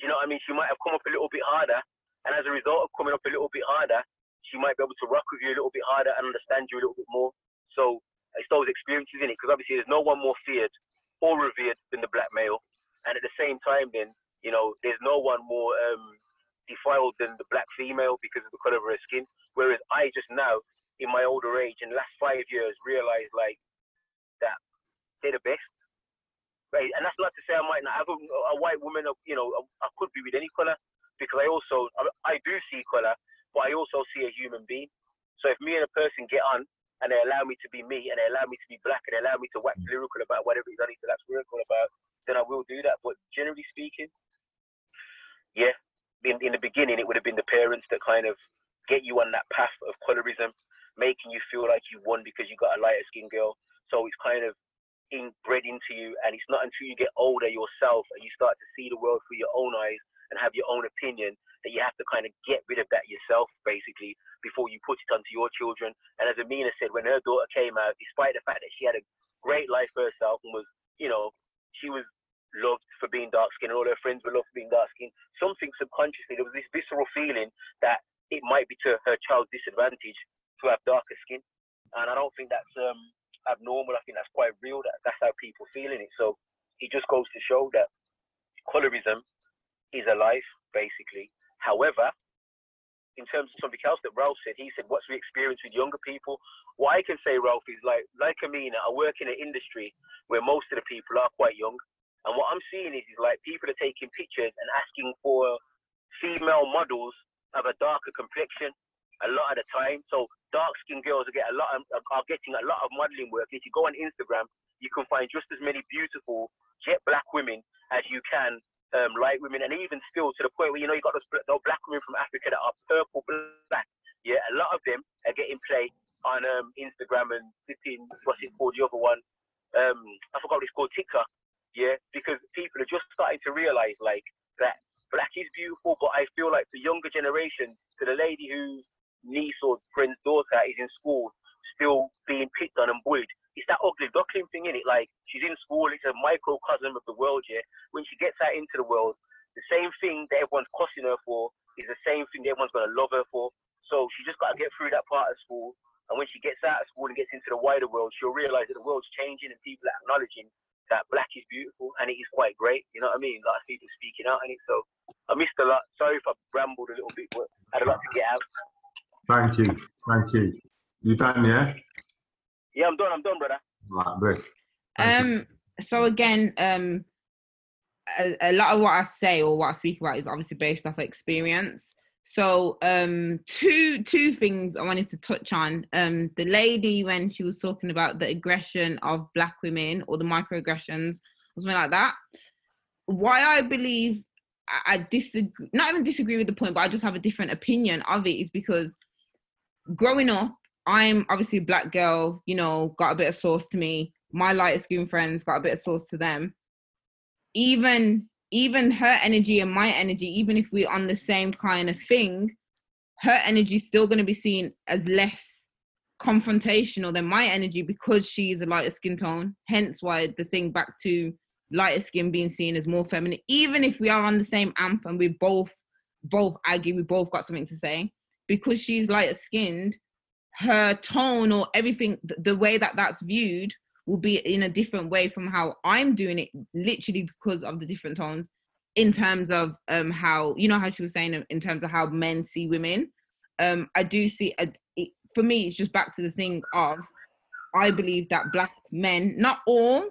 You know what I mean? She might have come up a little bit harder, and as a result of coming up a little bit harder, she might be able to rock with you a little bit harder and understand you a little bit more. So it's those experiences in it because obviously there's no one more feared or revered than the black male, and at the same time, then you know there's no one more um, defiled than the black female because of the color of her skin. Whereas I just now, in my older age, in the last five years, realized like that they're the best. Right, and that's not to say I might not have a, a white woman. You know, I could be with any color because I also I, do see color, but I also see a human being. So if me and a person get on and they allow me to be me and they allow me to be black and they allow me to wax mm. lyrical about whatever it is I need to wax lyrical about, then I will do that. But generally speaking, yeah, in, in the beginning, it would have been the parents that kind of get you on that path of colorism, making you feel like you won because you got a lighter skinned girl. So it's kind of inbred into you, and it's not until you get older yourself and you start to see the world through your own eyes and have your own opinion that you have to kind of get rid of that yourself, basically, before you put it onto your children. And as Amina said, when her daughter came out, despite the fact that she had a great life for herself and was, you know, she was loved for being dark skinned and all her friends were loved for being dark skinned, something subconsciously, there was this visceral feeling that it might be to her child's disadvantage to have darker skin. And I don't think that's um, abnormal. I think that's quite real. That that's how people feel in it. So it just goes to show that colorism is alive, basically. However, in terms of something else that Ralph said, he said, "What's the experience with younger people?" What I can say, Ralph, is like like Amina, I work in an industry where most of the people are quite young, and what I'm seeing is, is like people are taking pictures and asking for female models of a darker complexion a lot of the time. So dark skinned girls are get a lot of, are getting a lot of modeling work. If you go on Instagram, you can find just as many beautiful jet black women as you can um, light women, and even still to the point where you know you got those, those black women from Africa that are purple black. Yeah, a lot of them are getting play on um, Instagram and flipping what's it called the other one. Um, I forgot what it's called TikTok. Yeah, because people are just starting to realize like that black is beautiful, but I feel like the younger generation, to the lady whose niece or friend's daughter is in school, still being picked on and bullied it's that ugly duckling thing in it. Like she's in school, it's a microcosm of the world. Yeah, when she gets out into the world, the same thing that everyone's cussing her for is the same thing that everyone's gonna love her for. So she just got to get through that part of school. And when she gets out of school and gets into the wider world, she'll realize that the world's changing and people are acknowledging that black is beautiful and it is quite great. You know what I mean? Like people speaking out in it. So I missed a lot. Sorry if I rambled a little bit, but I had a to get out. Thank you. Thank you. You done, yeah? Yeah, I'm done. I'm done, brother. Right, bless. Thank you. Um. So again, um, a, a lot of what I say or what I speak about is obviously based off experience. So um, two two things I wanted to touch on. Um, the lady when she was talking about the aggression of black women or the microaggressions or something like that. Why I believe I, I disagree, not even disagree with the point, but I just have a different opinion of it is because growing up, I'm obviously a black girl, you know, got a bit of sauce to me. My lighter skin friends got a bit of sauce to them. Even even her energy and my energy, even if we're on the same kind of thing, her energy is still going to be seen as less confrontational than my energy because she's a lighter skin tone. Hence why the thing back to lighter skin being seen as more feminine, even if we are on the same amp and we both both argue, we both got something to say. Because she's lighter skinned, her tone or everything, the way that that's viewed will be in a different way from how I'm doing it, literally because of the different tones. In terms of um how you know how she was saying in- terms of how men see women, um I do see a, it, for me it's just back to the thing of I believe that black men, not all,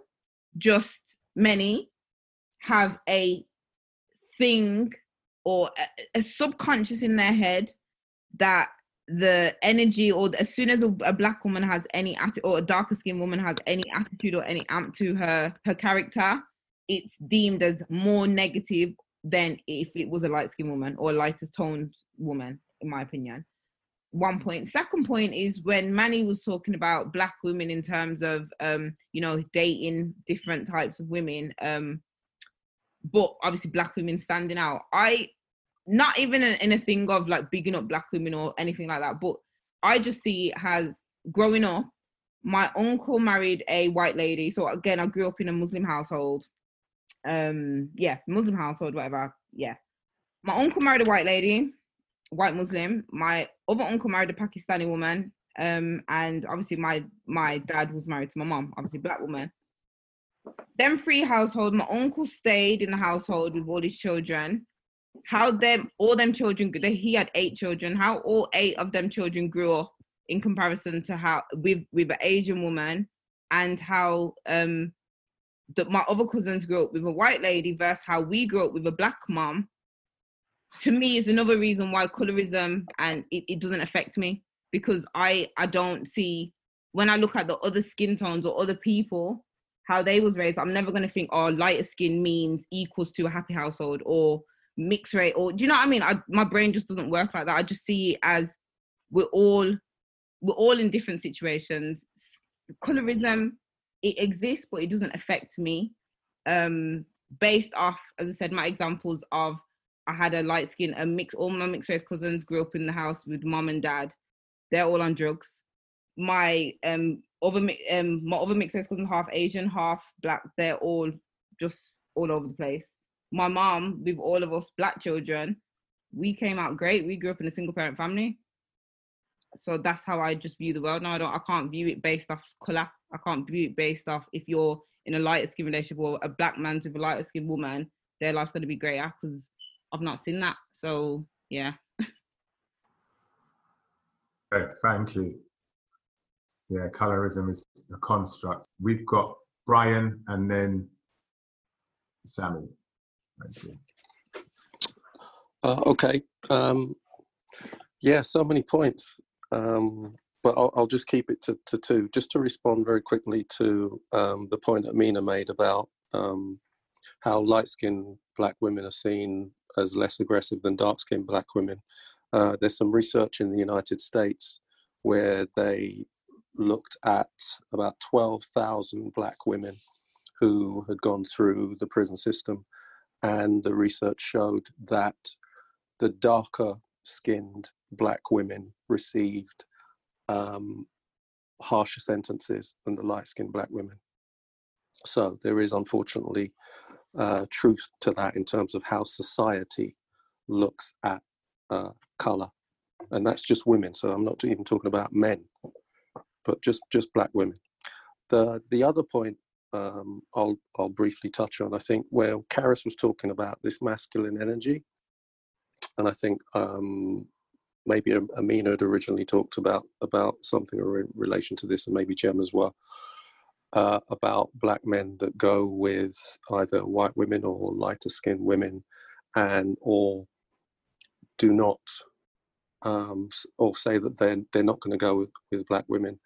just many, have a thing or a, a subconscious in their head that the energy or as soon as a, a black woman has any atti- or a darker skinned woman has any attitude or any amp to her her character it's deemed as more negative than if it was a light skinned woman or a lighter toned woman in my opinion. One point. Second point is when manny was talking about black women in terms of um you know dating different types of women um but obviously black women standing out. I not even in, in a thing of like bigging up black women or anything like that but i just see it as growing up my uncle married a white lady. So again i grew up in a muslim household. Um yeah muslim household whatever. Yeah. My uncle married a white lady white muslim. My other uncle married a pakistani woman. Um and obviously my my dad was married to my mom obviously black woman. Them three household my uncle stayed in the household with all his children how them all them children he had eight children how all eight of them children grew up in comparison to how with with an asian woman and how um that my other cousins grew up with a white lady versus how we grew up with a black mom to me is another reason why colorism and it, it doesn't affect me. Because i i don't see when i look at the other skin tones or other people how they was raised i'm never going to think oh lighter skin means equals to a happy household or mixed rate or do you know what I mean? I, my brain just doesn't work like that. I just see it as we're all we're all in different situations. Colorism it exists, but it doesn't affect me. Um, based off, as I said, my examples of I had a light skin, a mix. All my mixed race cousins grew up in the house with mom and dad. They're all on drugs. My um other um my other mixed race cousin, half Asian, half black. They're all just all over the place my mom, with all of us black children, we came out great. We grew up in a single parent family. So that's how I just view the world now. I don't I can't view it based off color. I can't view it based off if you're in a lighter skin relationship or a black man with a lighter skin woman, their life's gonna be greater because I've not seen that. So yeah. Okay, thank you. Yeah, colorism is a construct. We've got Brian and then Sammy. Uh, okay. Um, yeah, so many points. Um, but I'll, I'll just keep it to, to two. Just to respond very quickly to um, the point that Mina made about um, how light skinned black women are seen as less aggressive than dark skinned black women. Uh, there's some research in the United States where they looked at about 12,000 black women who had gone through the prison system and the research showed that the darker skinned black women received um, harsher sentences than the light skinned black women. So there is unfortunately uh, truth to that in terms of how society looks at uh, color. And that's just women. So I'm not even talking about men, but just, just black women. The, the other point um, I'll I'll briefly touch on. I think where Karis was talking about this masculine energy, and I think um, maybe Amina had originally talked about about something in relation to this, and maybe Jem as well, uh, about black men that go with either white women or lighter skinned women, and or do not, um, or say that they're they're not going to go with, with black women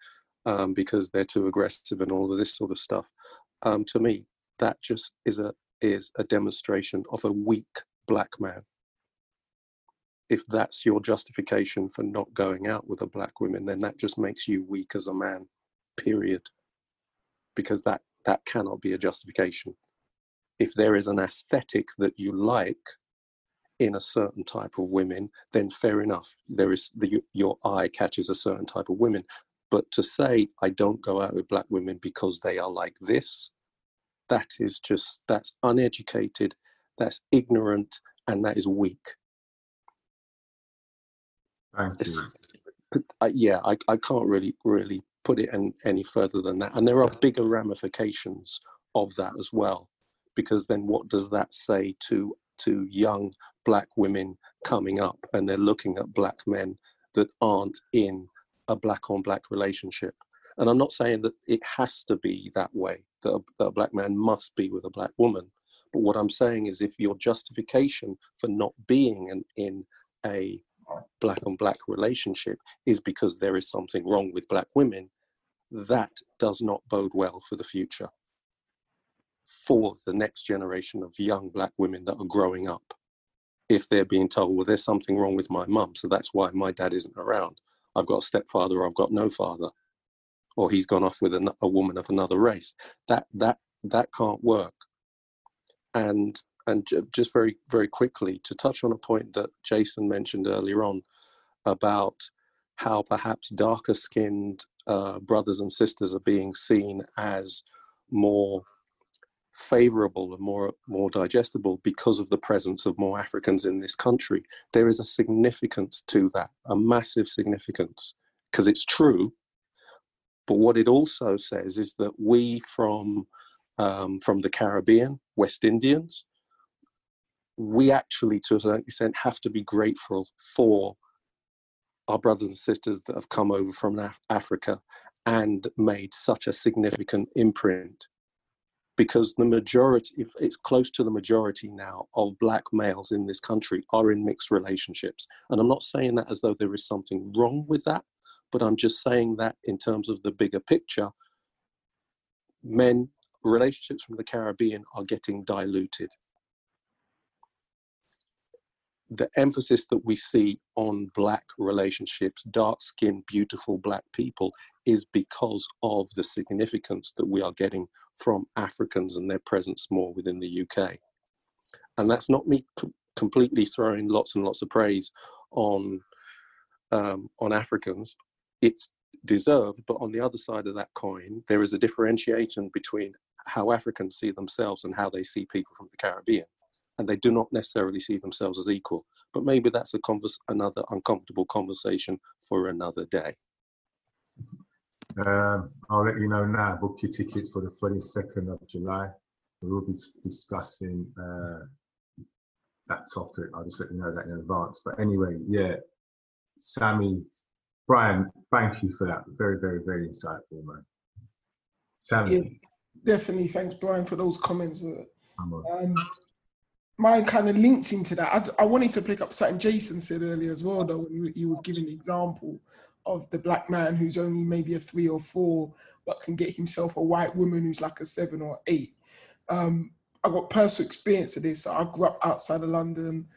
um, because they're too aggressive and all of this sort of stuff. Um, to me, that just is a is a demonstration of a weak black man if that's your justification for not going out with a black woman, then that just makes you weak as a man, period. Because that that cannot be a justification. If there is an aesthetic that you like in a certain type of women, then fair enough. There is the, your eye catches a certain type of women. But to say I don't go out with black women because they are like this, that is just that's uneducated, that's ignorant, and that is weak Thank you. Uh, yeah, I, I can't really really put it in, any further than that. And there are bigger ramifications of that as well, because then what does that say to to young black women coming up and they're looking at black men that aren't in a black on black relationship? And I'm not saying that it has to be that way, that a, that a black man must be with a black woman. But what I'm saying is if your justification for not being in, in a black on black relationship is because there is something wrong with black women, that does not bode well for the future for the next generation of young black women that are growing up. If they're being told, well, there's something wrong with my mum, so that's why my dad isn't around. I've got a stepfather, or I've got no father, or he's gone off with a, a woman of another race. That that that can't work. And and just very very quickly to touch on a point that Jason mentioned earlier on about how perhaps darker skinned uh, brothers and sisters are being seen as more favorable and more more digestible because of the presence of more Africans in this country. There is a significance to that, a massive significance, because it's true. But what it also says is that we from um, from the Caribbean, West Indians, we actually, to a certain extent, have to be grateful for our brothers and sisters that have come over from Af- Africa and made such a significant imprint. Because the majority, it's close to the majority now of black males in this country are in mixed relationships. And I'm not saying that as though there is something wrong with that, but I'm just saying that in terms of the bigger picture, men, relationships from the Caribbean are getting diluted the emphasis that we see on black relationships, dark skinned, beautiful black people, is because of the significance that we are getting from Africans and their presence more within the UK. And that's not me completely throwing lots and lots of praise on um, on Africans. It's deserved, but on the other side of that coin, there is a differentiation between how Africans see themselves and how they see people from the Caribbean and they do not necessarily see themselves as equal. But maybe that's a converse, another uncomfortable conversation for another day. Um, I'll let you know now. Book your tickets for the 22nd of July. We will be discussing uh, that topic. I'll just let you know that in advance. But anyway, yeah, Sammy, Brian, thank you for that. Very, very, very insightful, man. Sammy. Yeah, definitely. Thanks, Brian, for those comments. Um, mine kind of links into that. I, I, wanted to pick up something Jason said earlier as well, though, when he, he was giving the example of the black man who's only maybe a three or four, but can get himself a white woman who's like a seven or eight. Um, I got personal experience of this. I grew up outside of London,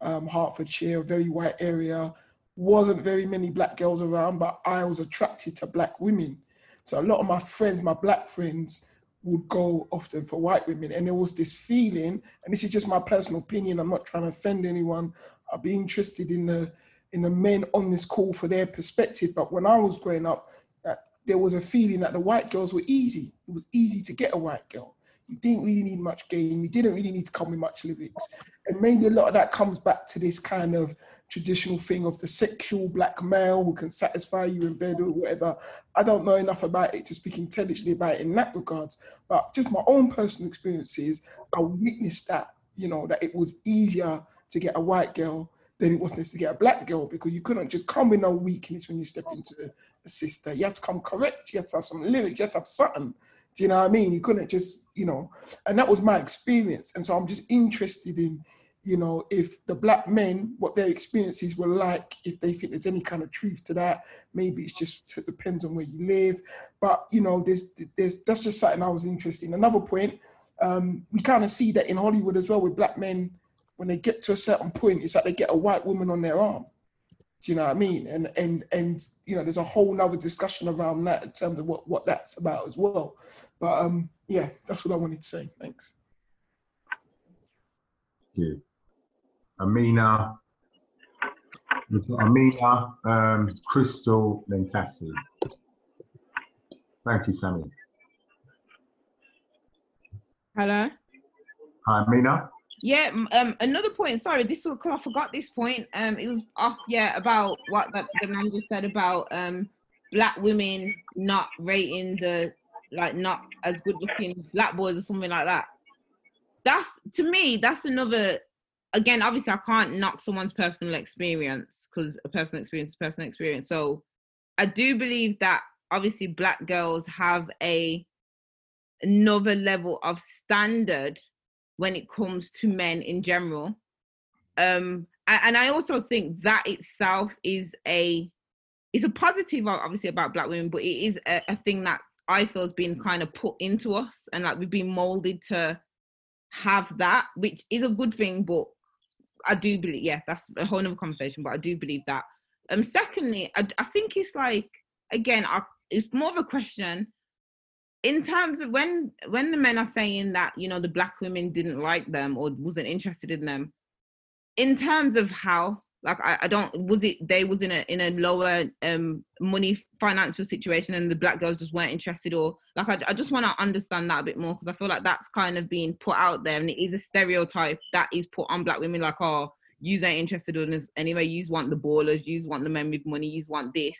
um, Hertfordshire, a very white area. Wasn't very many black girls around, but I was attracted to black women. So a lot of my friends, my black friends, would go often for white women. And there was this feeling, and this is just my personal opinion, I'm not trying to offend anyone. I'd be interested in the in the men on this call for their perspective. But when I was growing up, uh, there was a feeling that the white girls were easy. It was easy to get a white girl. You didn't really need much game. You didn't really need to come with much lyrics. And maybe a lot of that comes back to this kind of traditional thing of the sexual black male who can satisfy you in bed or whatever. I don't know enough about it to speak intelligently about it in that regards. But just my own personal experiences, I witnessed that, you know, that it was easier to get a white girl than it was to get a black girl because you couldn't just come with no weakness when you step into a sister. You had to come correct, you had to have some lyrics, you had to have something. Do you know what I mean? You couldn't just, you know, and that was my experience. And so I'm just interested in, you know, if the black men, what their experiences were like, if they think there's any kind of truth to that. Maybe it's just it depends on where you live. But you know, there's there's that's just something I was interested in. Another point, um, we kind of see that in Hollywood as well with black men when they get to a certain point, it's like they get a white woman on their arm. Do you know what I mean? And and and you know, there's a whole nother discussion around that in terms of what what that's about as well. But um, yeah, that's what I wanted to say. Thanks. Thank you. Amina, Amina, um, Crystal, then Cassie. Thank you, Sammy. Hello. Hi, Amina. Yeah, um, another point. Sorry, this was I forgot this point. Um, it was off. Yeah, about what the, the man just said about um black women not rating the like not as good looking black boys or something like that. That's to me. That's another. Again, obviously, I can't knock someone's personal experience because a personal experience is personal experience. So, I do believe that obviously black girls have a another level of standard when it comes to men in general. Um, and, I also think that itself is a it's a positive obviously about black women, but it is a, a thing that I feel has been kind of put into us and like we've been molded to have that, which is a good thing, but I do believe, yeah, that's a whole other conversation, but I do believe that. Um, secondly, I, I think it's like, again, I, it's more of a question in terms of when when the men are saying that you know the black women didn't like them or wasn't interested in them in terms of how like I, I don't was it they was in a in a lower um money financial situation and the black girls just weren't interested or like i, I just want to understand that a bit more because i feel like that's kind of being put out there and it is a stereotype that is put on black women like oh you ain't interested in us anyway. You want the ballers. You want the men with money. You want this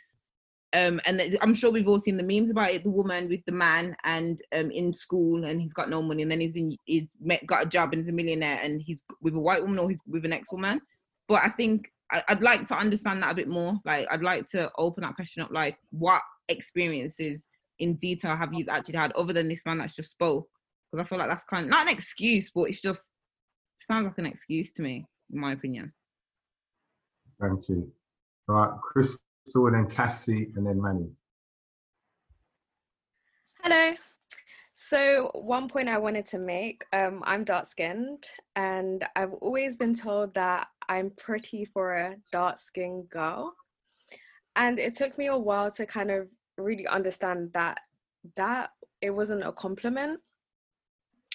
um and i'm sure we've all seen the memes about it the woman with the man and um in school and he's got no money and then he's in he's met, got a job and he's a millionaire and he's with a white woman or he's with an ex-woman. But i think I, i'd like to understand that a bit more. Like i'd like to open that question up like what experiences in detail have you actually had other than this man that's just spoke? Because i feel like that's kind of not an excuse but it's just sounds like an excuse to me in my opinion. Thank you. All right chris so and then Cassie and then Manny. Hello. So one point I wanted to make, um, I'm dark skinned and I've always been told that I'm pretty for a dark skinned girl. And it took me a while to kind of really understand that that it wasn't a compliment.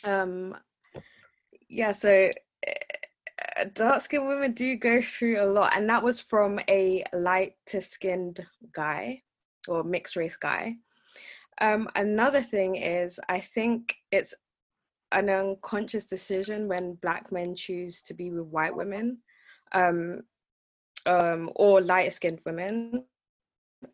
Um yeah, so dark skinned women do go through a lot, and that was from a light skinned guy or mixed race guy. Um, another thing is, I think it's an unconscious decision when black men choose to be with white women um, um, or lighter skinned women.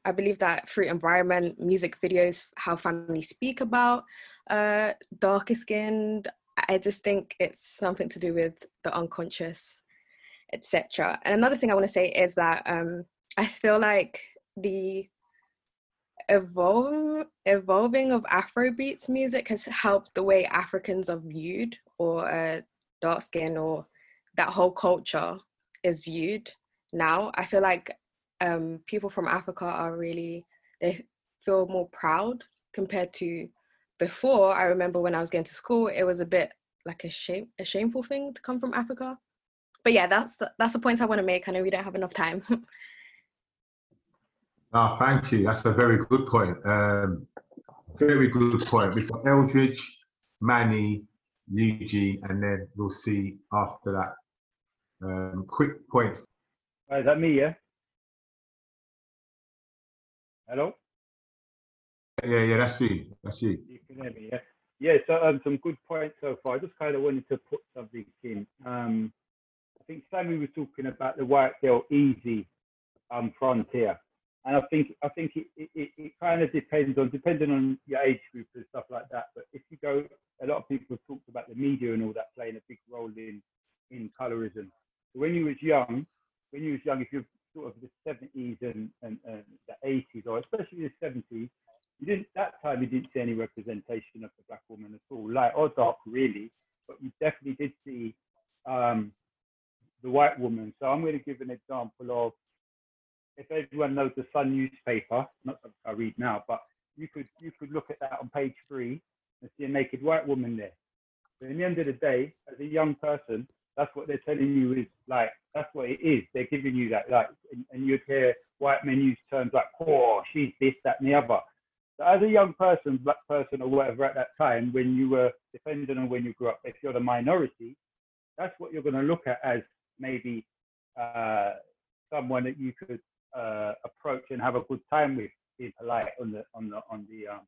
I believe that through environment, music videos, how families speak about uh, darker skinned, I just think it's something to do with the unconscious, etc. And another thing I want to say is that um, I feel like the evolve, evolving of Afrobeats music has helped the way Africans are viewed, or uh, dark skin, or that whole culture is viewed now. I feel like um, people from Africa are really they feel more proud compared to before i remember when i was going to school it was a bit like a shame a shameful thing to come from africa. But yeah that's the, that's the points i want to make. I know we don't have enough time. Oh thank you. That's a very good point. Um, very good point. We've got eldridge manny Yuji, and then we'll see after that. Um, quick points. Is that me yeah? Hello? Yeah, yeah, that's you. That's you. You can hear me, yeah. Yeah, so um, some good points so far. I just kind of wanted to put something in. Um, I think Sammy was talking about the white girl easy um, frontier, and I think I think it, it, it, it kind of depends on depending on your age group and stuff like that. But if you go, a lot of people have talked about the media and all that playing a big role in in colorism. So when you was young, when you was young, if you're sort of the 70s and, and, and the 80s, or especially the 70s, you didn't that time you didn't see any representation of the black woman at all, light or dark, really. But you definitely did see um, the white woman. So I'm going to give an example of if everyone knows the Sun newspaper, not something I read now, but you could you could look at that on page three and see a naked white woman there. But in the end of the day, as a young person, that's what they're telling you is like that's what it is. They're giving you that like, and, and you'd hear white men use terms like, "Oh, she's this, that, and the other." As a young person, black person, or whatever at that time, when you were depending on when you grew up, if you're the minority, that's what you're going to look at as maybe uh, someone that you could uh, approach and have a good time with, being polite on the on the on the um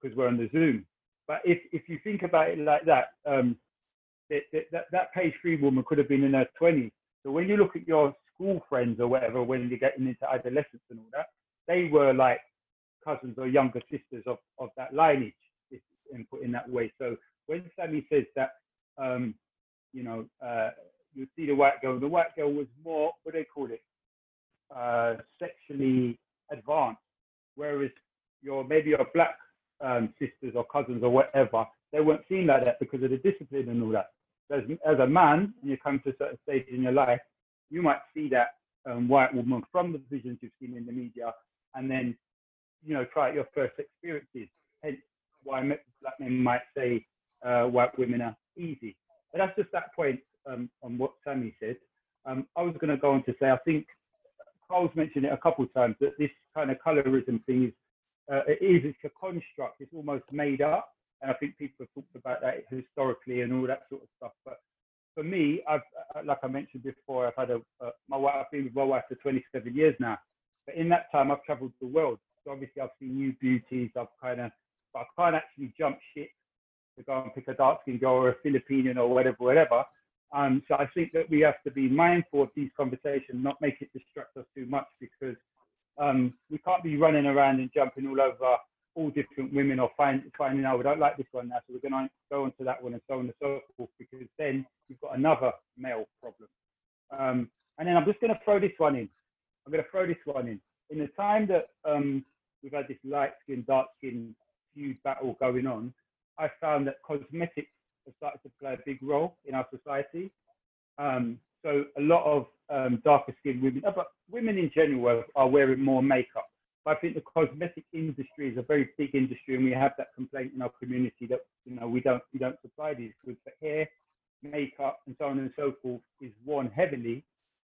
because we're on the Zoom. But if if you think about it like that, um, that, that that page three woman could have been in her 20s. So when you look at your school friends or whatever, when you're getting into adolescence and all that, they were like cousins or younger sisters of, of that lineage, and in that way. So when Sammy says that, um, you know, uh, you see the white girl, the white girl was more, what do they call it, uh, sexually advanced, whereas your maybe your black um, sisters or cousins or whatever, they weren't seen like that because of the discipline and all that. As, as a man, when you come to a certain stage in your life, you might see that um, white woman from the visions you've seen in the media, and then you know try out your first experiences. Hence, why black men might say uh, white women are easy. But that's just that point um, on what Sammy said. Um, I was going to go on to say I think Carl's mentioned it a couple of times that this kind of colorism thing is uh, it is it's a construct. It's almost made up, and I think people have talked about that historically and all that sort of stuff. But for me, I've uh, like I mentioned before, I've had a uh, my wife. I've been with my wife for 27 years now. But in that time, I've travelled the world. Obviously, I've seen new beauties. I've kind of, but I can't actually jump ship to go and pick a dark skinned girl or a Filipino or whatever, whatever. Um, so I think that we have to be mindful of these conversations, not make it distract us too much because um, we can't be running around and jumping all over all different women or find, finding out we don't like this one now, so we're going to go on to that one and so on and so forth because then you've got another male problem. Um, and then I'm just going to throw this one in. I'm going to throw this one in. In the time that um, we've had this light skin, dark skin feud battle going on, I found that cosmetics have started to play a big role in our society. Um, so a lot of um, darker skinned women, uh, but women in general are, wearing more makeup. But I think the cosmetic industry is a very big industry, and we have that complaint in our community that you know we don't we don't supply these goods. But hair, makeup, and so on and so forth is worn heavily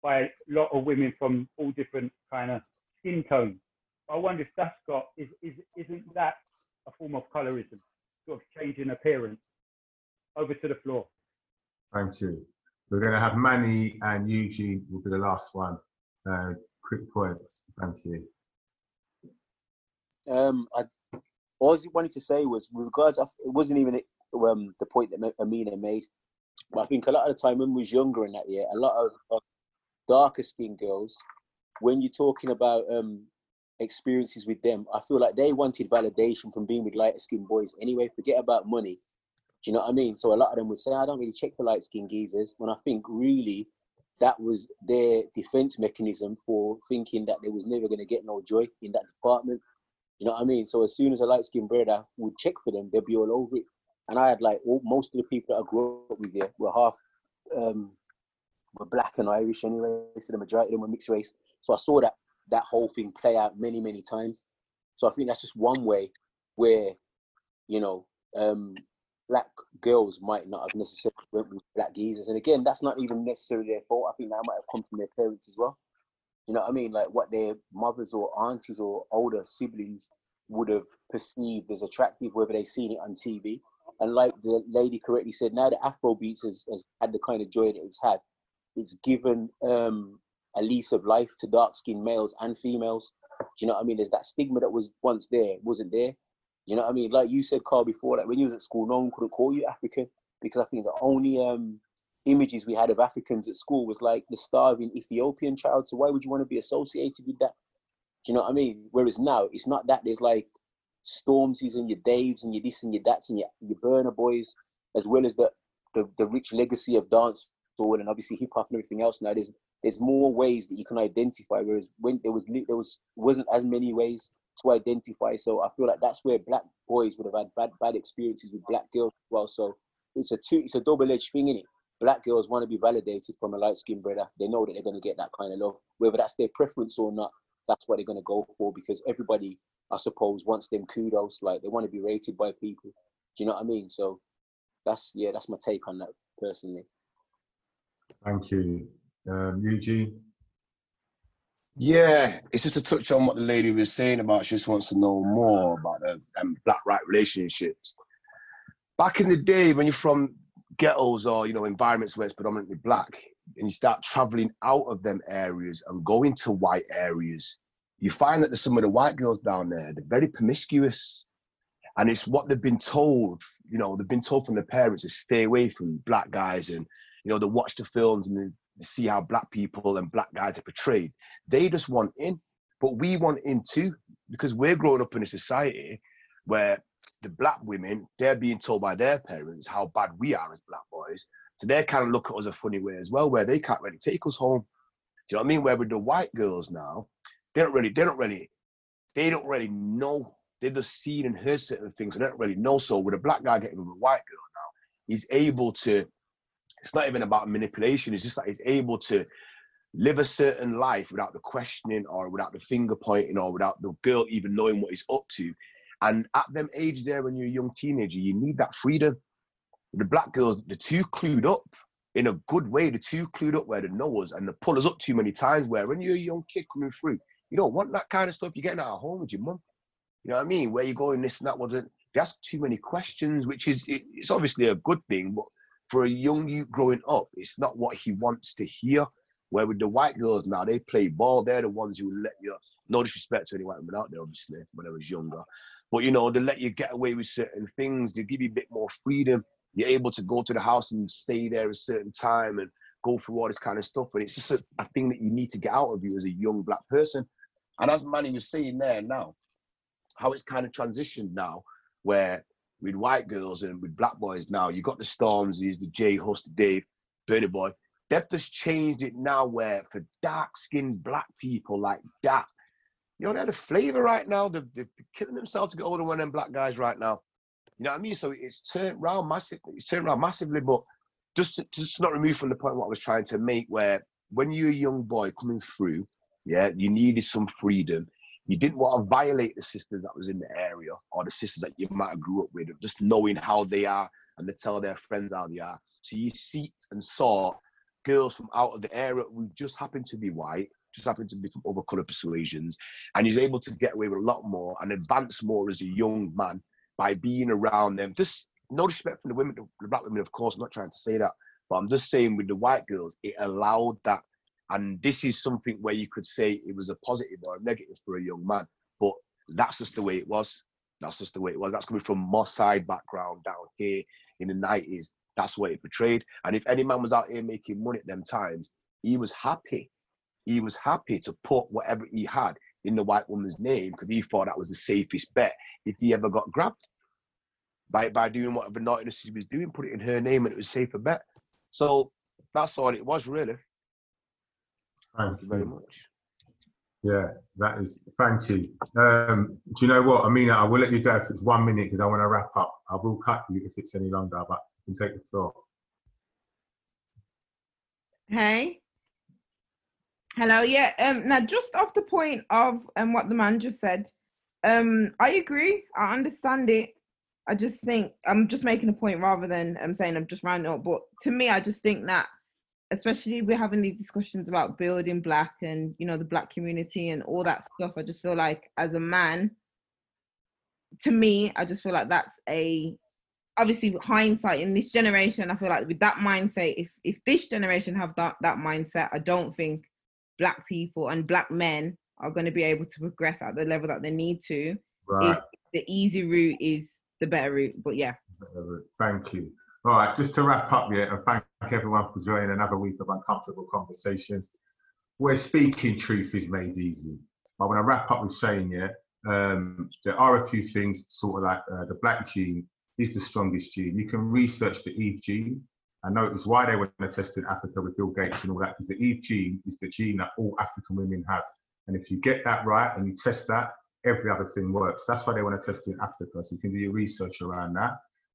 by a lot of women from all different kind of skin tones. I wonder if that's got is, is isn't that a form of colorism, sort of changing appearance? Over to the floor. Thank you. We're going to have Manny and Eugene will be the last one. Uh, quick points. Thank you. Um, I, all I wanted to say was, with regards, of, it wasn't even um, the point that Amina made, but I think a lot of the time when we was younger in that year, a lot of, of darker skinned girls, when you're talking about um, experiences with them, I feel like they wanted validation from being with lighter skinned boys anyway. Forget about money. Do you know what I mean? So a lot of them would say, I don't really check for light skinned geezers. When I think really that was their defense mechanism for thinking that they was never going to get no joy in that department. You know what I mean? So as soon as a light skinned brother would check for them, they'd be all over it. And I had like all, most of the people that I grew up with here were half um, were black and Irish anyway. So the majority of them were mixed race. So I saw that that whole thing play out many many times. So I think that's just one way where you know um, black girls might not have necessarily went with black geezers. And again, that's not even necessarily their fault. I think that might have come from their parents as well. You know what I mean? Like what their mothers or aunties or older siblings would have perceived as attractive, whether they seen it on TV. And like the lady correctly said, now the Afro beats has, has had the kind of joy that it's had. It's given um, a lease of life to dark skinned males and females. Do you know what I mean? There's that stigma that was once there, wasn't there. Do You know what I mean? Like you said, Carl, before, like when you was at school, no one could call you African because I think the only um, images we had of Africans at school was like the starving Ethiopian child. So why would you want to be associated with that? Do you know what I mean? Whereas now it's not that. There's like Stormzy's and your Daves and your this and your that's and your, your Burna Boys, as well as the, the the rich legacy of dance soul and obviously hip hop and everything else. Now there's there's more ways that you can identify. Whereas when there was there was wasn't as many ways to identify. So I feel like that's where black boys would have had bad bad experiences with black girls as well. So it's a two it's a double edged thing in it. Black girls want to be validated from a light skinned brother. They know that they're going to get that kind of love, whether that's their preference or not. That's what they're going to go for because everybody, I suppose, wants them kudos. Like they want to be rated by people. Do you know what I mean? So that's yeah, that's my take on that personally. Thank you, um, Eugene. Yeah, it's just a touch on what the lady was saying about she just wants to know more about the um, black right relationships. Back in the day, when you're from ghettos or you know environments where it's predominantly black, and you start traveling out of them areas and going to white areas, you find that there's some of the white girls down there they're very promiscuous, and it's what they've been told. You know, they've been told from their parents to stay away from black guys, and you know they watch the films and see how black people and black guys are portrayed. They just want in, but we want in too because we're growing up in a society where the black women they're being told by their parents how bad we are as black boys, so they kind of look at us a funny way as well, where they can't really take us home. Do you know what I mean? Where with the white girls now, they don't really, they don't really, they don't really know. They've just seen and heard certain things, and they don't really know. So with a black guy getting with a white girl now, he's able to it's not even about manipulation. It's just that he's able to live a certain life without the questioning or without the finger pointing or without the girl even knowing what he's up to. And at them ages there, when you're a young teenager, you need that freedom. The black girls, the two clued up in a good way, the two clued up where know us and they pull us up too many times. Where when you're a young kid coming through, you don't want that kind of stuff. You're getting out of home with your mum. You know what I mean? Where you going, this and that. They ask too many questions, which is it's obviously a good thing, but for a young youth growing up, it's not what he wants to hear. Where with the white girls now, they play ball. They're the ones who let you, no disrespect to any white women out there, obviously, when I was younger. But you know, they let you get away with certain things. They give you a bit more freedom. You're able to go to the house and stay there a certain time and go through all this kind of stuff. But it's just a, a thing that you need to get out of you as a young black person. And as Manny was saying there now, how it's kind of transitioned now, where with white girls and with black boys now. You got the Stormzy's, the J Hus, the Dave, Burna Boy. They've just changed it now where for dark skinned black people like that, you know, they're the flavor right now. They're, they're killing themselves to get older one of them black guys right now. You know what I mean? So it's turned around massively. It's turned around massively, but just just not removed from the point what I was trying to make, where when you're a young boy coming through, yeah, you needed some freedom you didn't want to violate the sisters that was in the area or the sisters that you might have grew up with, just knowing how they are and to tell their friends how they are. So you see and saw girls from out of the area who just happened to be white, just happened to be from other color persuasions, and he's able to get away with a lot more and advance more as a young man by being around them. Just no respect from the women, the black women, of course. I'm not trying to say that, but I'm just saying with the white girls, it allowed that and this is something where you could say it was a positive or a negative for a young man, but that's just the way it was. That's just the way it was. That's coming from my side background down here in the 90s. That's what it portrayed. And if any man was out here making money at them times, he was happy. He was happy to put whatever he had in the white woman's name because he thought that was the safest bet if he ever got grabbed. By, by doing whatever naughtiness he was doing, put it in her name and it was safer bet. So that's all it was really. Thank you very much. Yeah, that is. Thank you. Um, do you know what? I mean, I will let you go if it's one minute because I want to wrap up. I will cut you if it's any longer, but you can take the floor. Hey. Hello. Yeah. Um. Now, just off the point of um what the man just said, um, I agree. I understand it. I just think I'm just making a point rather than I'm um, saying I'm just rounding up. But to me, I just think that especially we're having these discussions about building black and you know the black community and all that stuff i just feel like as a man to me i just feel like that's a obviously hindsight in this generation i feel like with that mindset if if this generation have that that mindset i don't think black people and black men are going to be able to progress at the level that they need to. Right. the easy route is the better route but yeah. Thank you All right, just to wrap up, here, and thank everyone for joining another week of uncomfortable conversations. Where speaking truth is made easy. I want to wrap up with saying, yeah, um, there are a few things, sort of like uh, the black gene is the strongest gene. You can research the Eve gene and notice why they were tested in Africa with Bill Gates and all that, because the Eve gene is the gene that all African women have. And if you get that right and you test that, every other thing works. That's why they want to test it in Africa. So you can do your research around that.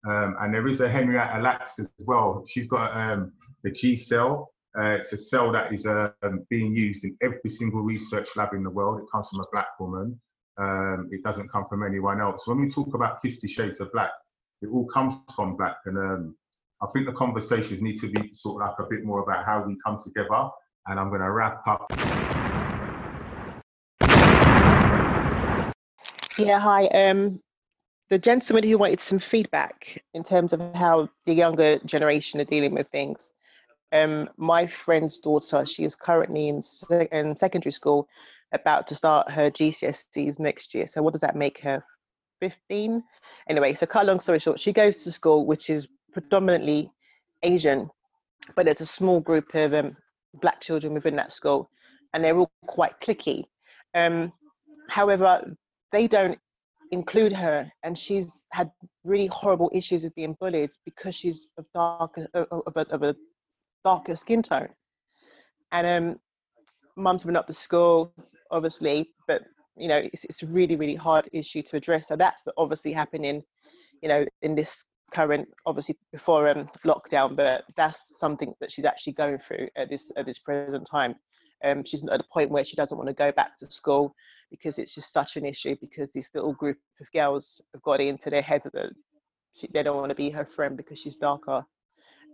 Um, and there is a Henrietta Lacks as well. She's got um, the G cell. Uh, it's a cell that is um, being used in every single research lab in the world. It comes from a black woman. Um, it doesn't come from anyone else. When we talk about 50 shades of black, it all comes from black. And um, I think the conversations need to be sort of like a bit more about how we come together. And I'm going to wrap up. Yeah, hi. Um, the gentleman who wanted some feedback in terms of how the younger generation are dealing with things. Um, my friend's daughter, she is currently in, se- in secondary school, about to start her GCSEs next year. So what does that make her? 15? Anyway, so cut long story short, she goes to school which is predominantly Asian, but there's a small group of um, black children within that school, and they're all quite clicky. Um, however, they don't include her, and she's had really horrible issues with being bullied because she's of darker of a, of a darker skin tone. And um, mum's been up to school, obviously, but you know it's, it's a really really hard issue to address. So that's obviously happening, you know, in this current obviously before um, lockdown, but that's something that she's actually going through at this at this present time. Um, she's at a point where she doesn't want to go back to school because it's just such an issue because this little group of girls have got into their heads that they don't want to be her friend because she's darker.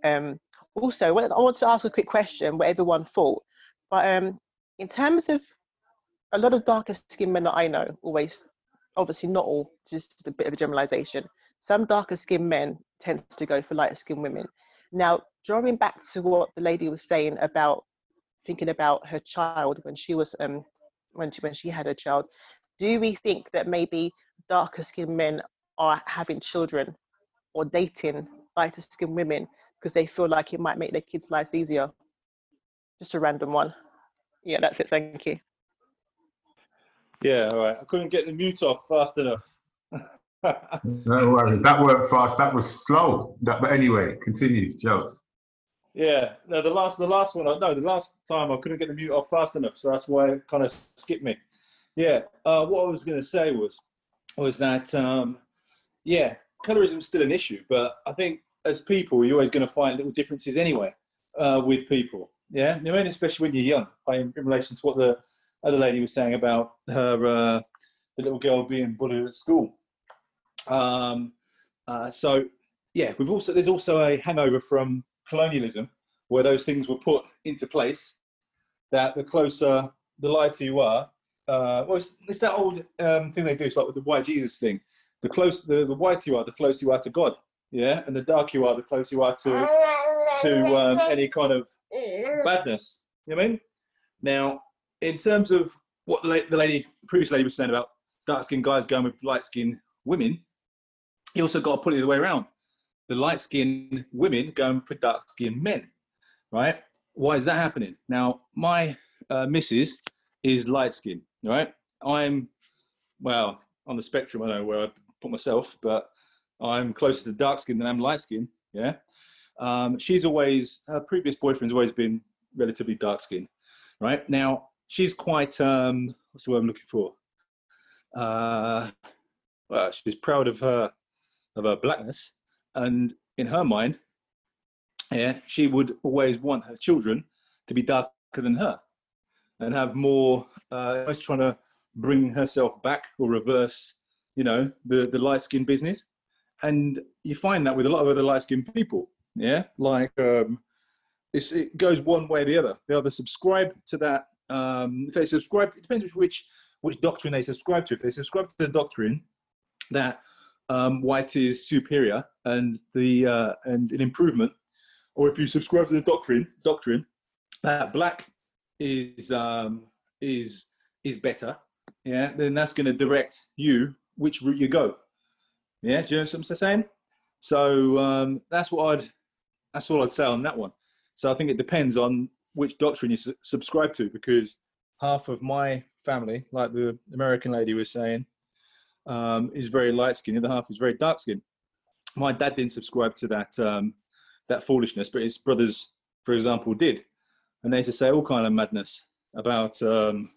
Um, also, I want to ask a quick question, what everyone thought. But um, in terms of a lot of darker skinned men that I know, always, obviously not all, just a bit of a generalization. Some darker skinned men tend to go for lighter skinned women. Now, drawing back to what the lady was saying about thinking about her child when she was um when she when she had her child, do we think that maybe darker skinned men are having children or dating lighter skinned women because they feel like it might make their kids' lives easier? Just a random one. Yeah, that's it. Thank you. Yeah, all right. I couldn't get the mute off fast enough. No worries. That worked fast. That was slow. That, but anyway, continue, Jokes. Yeah, no, the last, the last one, no, the last time I couldn't get the mute off fast enough, so that's why it kind of skipped me. Yeah, uh, what I was going to say was, was that, um, yeah, colorism is still an issue, but I think as people, you're always going to find little differences anyway uh, with people. Yeah, I mean, especially when you're young, in, in relation to what the other lady was saying about her, uh, the little girl being bullied at school. Um, uh, so yeah, we've also there's also a hangover from colonialism where those things were put into place. That the closer, the lighter you are, uh, well, it's, it's that old um, thing they do. It's like with the white Jesus thing. The closer, the, the whiter you are, the closer you are to God. Yeah, and the darker you are, the closer you are to to um, any kind of badness. You know what I mean? Now, in terms of what the, la- the lady, previous lady was saying about dark skinned guys going with light skinned women, you also got to put it the way around. The light skinned women go and put dark skinned men, right? Why is that happening? Now, my uh, missus is light skinned, right? I'm, well, on the spectrum, I know where I put myself, but I'm closer to dark skin than I'm light skin, yeah? Um, she's always, her previous boyfriend's always been relatively dark skinned, right? Now, she's quite, um, what's the word I'm looking for? Uh, well, she's proud of her of her blackness, and in her mind, yeah, she would always want her children to be darker than her, and have more. Uh, always trying to bring herself back or reverse, you know, the the light skin business, and you find that with a lot of other light skinned people, yeah, like um, it goes one way or the other. They either subscribe to that. Um, if they subscribe, it depends which which doctrine they subscribe to. If they subscribe to the doctrine that um, white is superior and the uh, and an improvement, or if you subscribe to the doctrine doctrine that black is um, is is better, yeah, then that's going to direct you which route you go. Yeah, do you know what I'm saying? So um, that's what I'd that's all I'd say on that one. So I think it depends on which doctrine you su- subscribe to, because half of my family, like the American lady was saying, um, is very light skinned. The other half is very dark skinned. My dad didn't subscribe to that um, that foolishness, but his brothers, for example, did, and they used to say all kind of madness about um,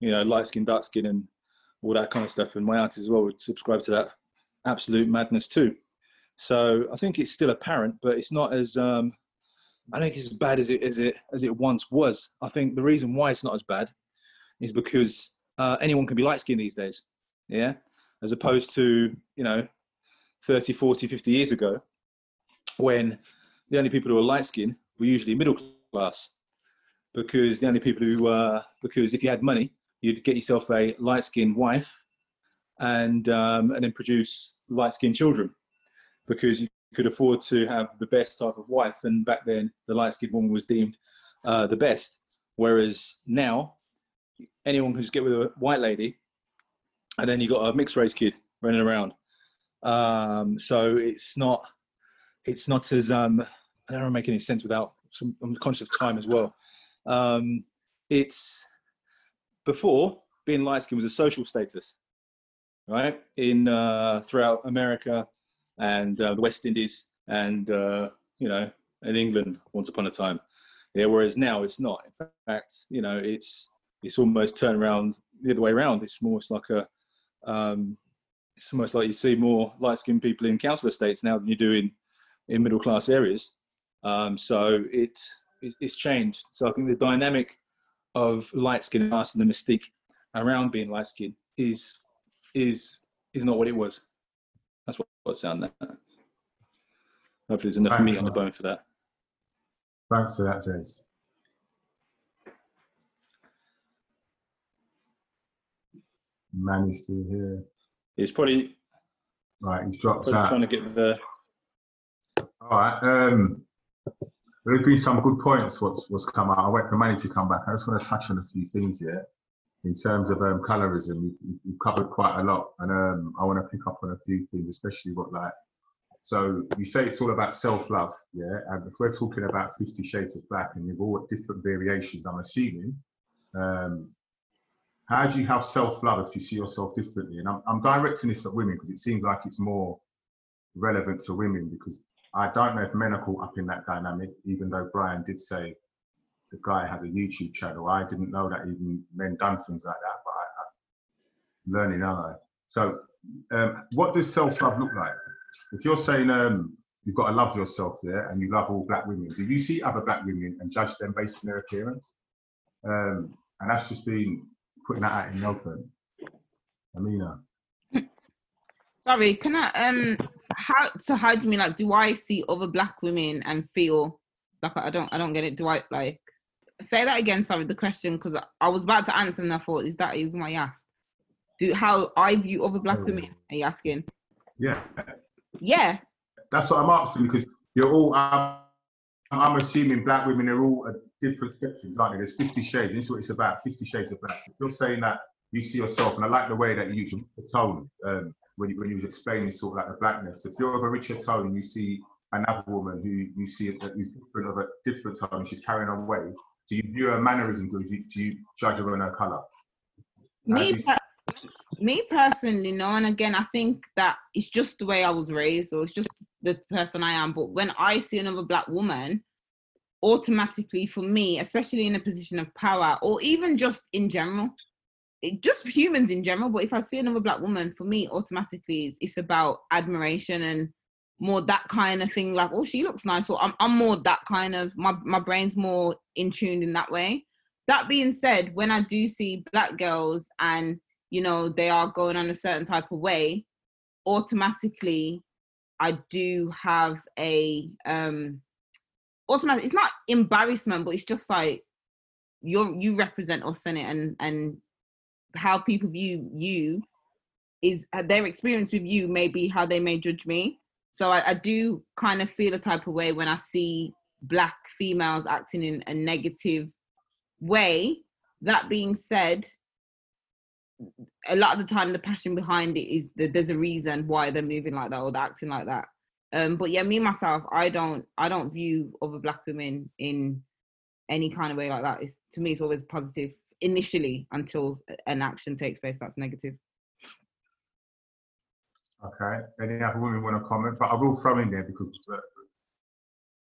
you know light skin, dark skin, and all that kind of stuff. And my auntie as well would subscribe to that absolute madness too. So I think it's still apparent, but it's not as um, I think it's as bad as it as it as it once was. I think the reason why it's not as bad is because uh, anyone can be light skinned these days. Yeah, as opposed to you know 30, 40, 50 years ago, when the only people who were light skinned were usually middle class, because the only people who uh, because if you had money, you'd get yourself a light skinned wife, and um, and then produce light skinned children, because you could afford to have the best type of wife, and back then the light skinned woman was deemed uh, the best, whereas now anyone who's get with a white lady, and then you got a mixed race kid running around. Um, so it's not it's not as um, I don't make any sense without some, I'm conscious of time as well. Um, it's before being light skinned was a social status, right? In uh, throughout America and uh, the West Indies and uh, you know in England once upon a time. Yeah, whereas now it's not. In fact, you know, it's it's almost turned around the other way around. It's almost like a um, it's almost like you see more light skinned people in council estates now than you do in in middle class areas. Um, so it, it, it's changed. So I think the dynamic of light skin and the mystique around being light skinned is is is not what it was. That's what what's down there. Hopefully, there's enough Thanks, meat on the bone for that. Thanks for that, Jace. Manny's still here. He's probably Right, he's dropped probably out. trying to get the All right. Um, there's been some good points. What's what's come out? I wait for Manny to come back. I just want to touch on a few things here. In terms of um, colorism, we- we've covered quite a lot, and um, I want to pick up on a few things, especially what like. So you say it's all about self-love, yeah. And if we're talking about Fifty Shades of Black, and you've all different variations, I'm assuming. Um, how do you have self-love if you see yourself differently? And I'm, I'm directing this at women because it seems like it's more relevant to women because I don't know if men are caught up in that dynamic, even though Brian did say the guy has a YouTube channel. I didn't know that even men done things like that, but I, I'm learning, aren't I? So, um, what does self love look like? If you're saying um, you've got to love yourself, yeah, and you love all black women, do you see other black women and judge them based on their appearance? Um, and that's just been putting that out in the open. Amina. Sorry, can I um how so how do you mean like do I see other black women and feel like I don't I don't get it. Do I like say that again, sorry, the question because I was about to answer and I thought, is that even what you asked? Do how I view other black women, are you asking? Yeah, Yeah. that's what I'm asking because you're all. Um, I'm assuming black women are all different spectrums, aren't they? There's 50 shades. This is what it's about. 50 shades of black. If you're saying that you see yourself, and I like the way that you use the tone um, when you when you was explaining sort of like the blackness. If you're of a richer tone, and you see another woman who you see who's different of a different tone, and she's carrying her way. Do you view her mannerisms, or do you, do you judge her on her color? me, me personally, no. And again, I think that it's just the way I was raised, or it's just the person I am. But when I see another black woman, automatically for me, especially in a position of power, or even just in general, it, just humans in general. But if I see another black woman, for me, automatically, it's, it's about admiration and more that kind of thing. Like, oh, she looks nice. Or I'm, I'm more that kind of. My my brain's more in tune in that way. That being said, when I do see black girls and you know they are going on a certain type of way, automatically I do have a um automatic it's not embarrassment, but it's just like you're you represent us in it and and how people view you is uh, their experience with you may be how they may judge me. So I, I do kind of feel a type of way when I see black females acting in a negative way. That being said, a lot of the time the passion behind it is that there's a reason why they're moving like that or they're acting like that. Um, but yeah, me myself, I don't I don't view other black women in any kind of way like that. It's to me, it's always positive initially until an action takes place that's negative. Okay. Any other women want to comment? But I will throw in there because the,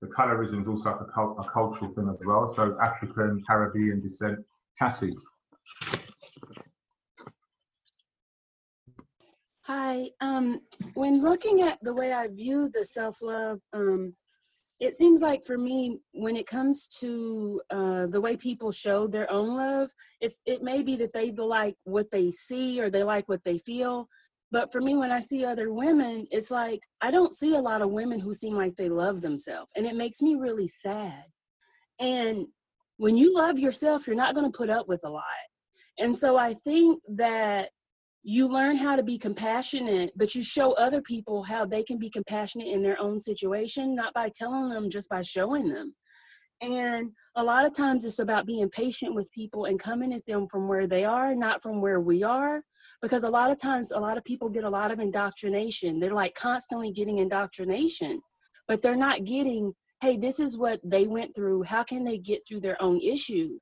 the colorism is also a, a cultural thing as well. So African, Caribbean descent. Cassie. Hi. Um, when looking at the way I view the self love, um, it seems like for me, when it comes to uh, the way people show their own love, it's it may be that they like what they see or they like what they feel. But for me, when I see other women, it's like I don't see a lot of women who seem like they love themselves, and it makes me really sad. And when you love yourself, you're not going to put up with a lot. And so I think that you learn how to be compassionate, but you show other people how they can be compassionate in their own situation, not by telling them, just by showing them. And a lot of times it's about being patient with people and coming at them from where they are, not from where we are. Because a lot of times, a lot of people get a lot of indoctrination. They're like constantly getting indoctrination, but they're not getting, hey, this is what they went through. How can they get through their own issue?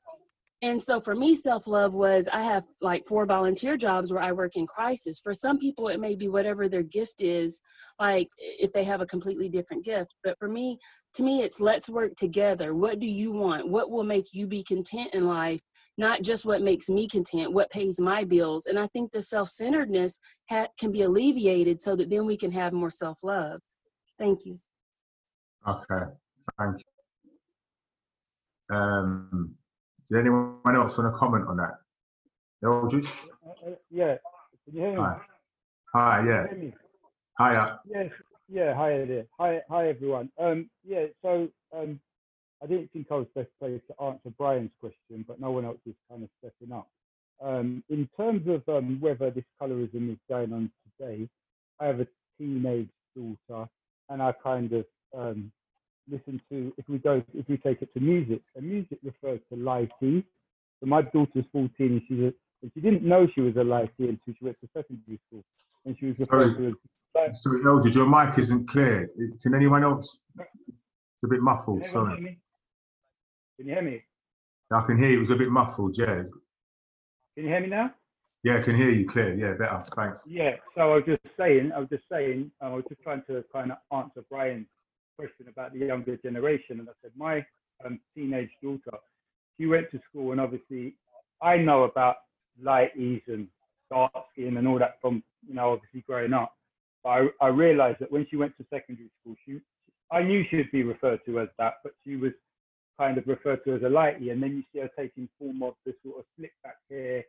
And so for me, self love was I have like four volunteer jobs where I work in crisis. For some people, it may be whatever their gift is, like if they have a completely different gift. But for me, to me, it's let's work together. What do you want? What will make you be content in life? Not just what makes me content, what pays my bills. And I think the self centeredness ha- can be alleviated so that then we can have more self love. Thank you. Okay, thank you. Um, does anyone else want to comment on that? Eldridge? Uh, uh, yeah. Can you hear me? Hi. Hi, yeah. Can you? Hiya. Yes. Yeah. Hi there. Hi. Hi everyone. Um. Yeah. So um, I didn't think I was best placed to answer Brian's question, but no one else is kind of stepping up. Um, in terms of um, whether this colorism is going on today, I have a teenage daughter, and I kind of um, listen to if we go if we take it to music and music refers to lighty so my daughter's 14 and she's a and she didn't know she was a lighty until she went to secondary school and she was referred Sorry, to as sorry, Eldridge, your mic isn't clear. Can anyone else? It's a bit muffled, Can sorry. Can you hear me? I can hear you. It was a bit muffled, yeah. Can you hear me now? Yeah, I can hear you clear. Yeah, better. Thanks. Yeah. So I was just saying, I was just saying, I was just trying to kind of answer Brian's question about the younger generation, and I said my um, teenage daughter, she went to school, and obviously I know about lighties and dark skin and all that from you know obviously growing up. But I, I realized that when she went to secondary school, she I knew she would be referred to as that, but she was kind of referred to as a lightie. and then you see her taking form of this sort of slick back hair,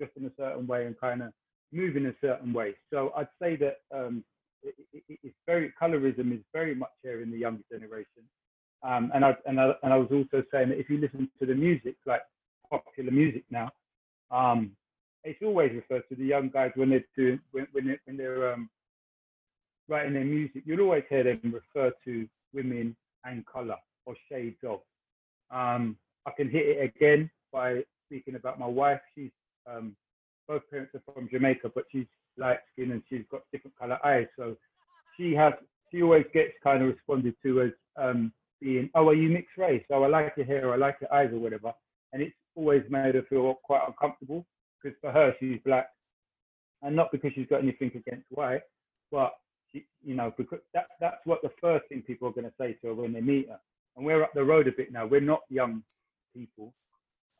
just in a certain way, and kind of moving a certain way. So I'd say that um, it, it, it's very colorism is very much here in the younger generation. Um, and I and I and I was also saying that if you listen to the music, like popular music now, um, it's always referred to the young guys when they're doing when when they're, when they're um, writing their music. You'll always hear them refer to women and color or shades of. Um, I can hit it again by speaking about my wife. She's um, both parents are from Jamaica, but she's light skin and she's got different color eyes. So she has she always gets kind of responded to as um, being, oh, are you mixed race? Oh, I like your hair, I like your eyes, or whatever. And it's always made her feel quite uncomfortable because for her she's black, and not because she's got anything against white, but she, you know, because that that's what the first thing people are going to say to her when they meet her. And we're up the road a bit now. We're not young people,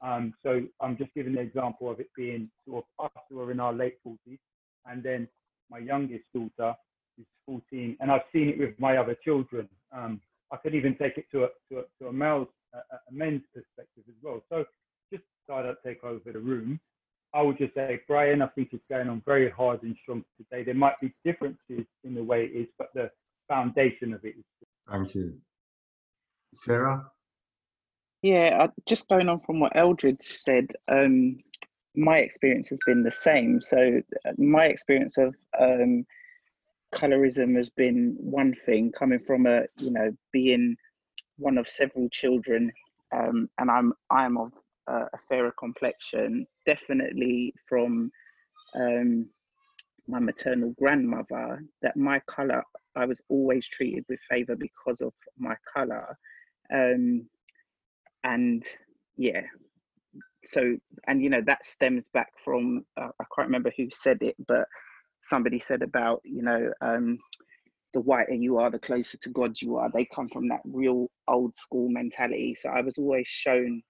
um, so I'm just giving the example of it being sort of us who are in our late 40s, and then my youngest daughter is 14, and I've seen it with my other children. Um, I could even take it to a to a, to a male's a, a men's perspective as well. So just so I don't take over the room, I would just say, Brian, I think it's going on very hard and strong today. There might be differences in the way it is, but the foundation of it is. Thank you. Sarah? Yeah, uh, just going on from what Eldred said, um, my experience has been the same. So uh, my experience of um, colorism has been one thing coming from a you know being one of several children, um, and I'm I'm of uh, a fairer complexion. Definitely from um, my maternal grandmother, that my color I was always treated with favor because of my color. Um, and yeah, so, and you know, that stems back from, uh, I can't remember who said it, but somebody said about, you know, um, the whiter you are, the closer to God you are. They come from that real old school mentality. So I was always shown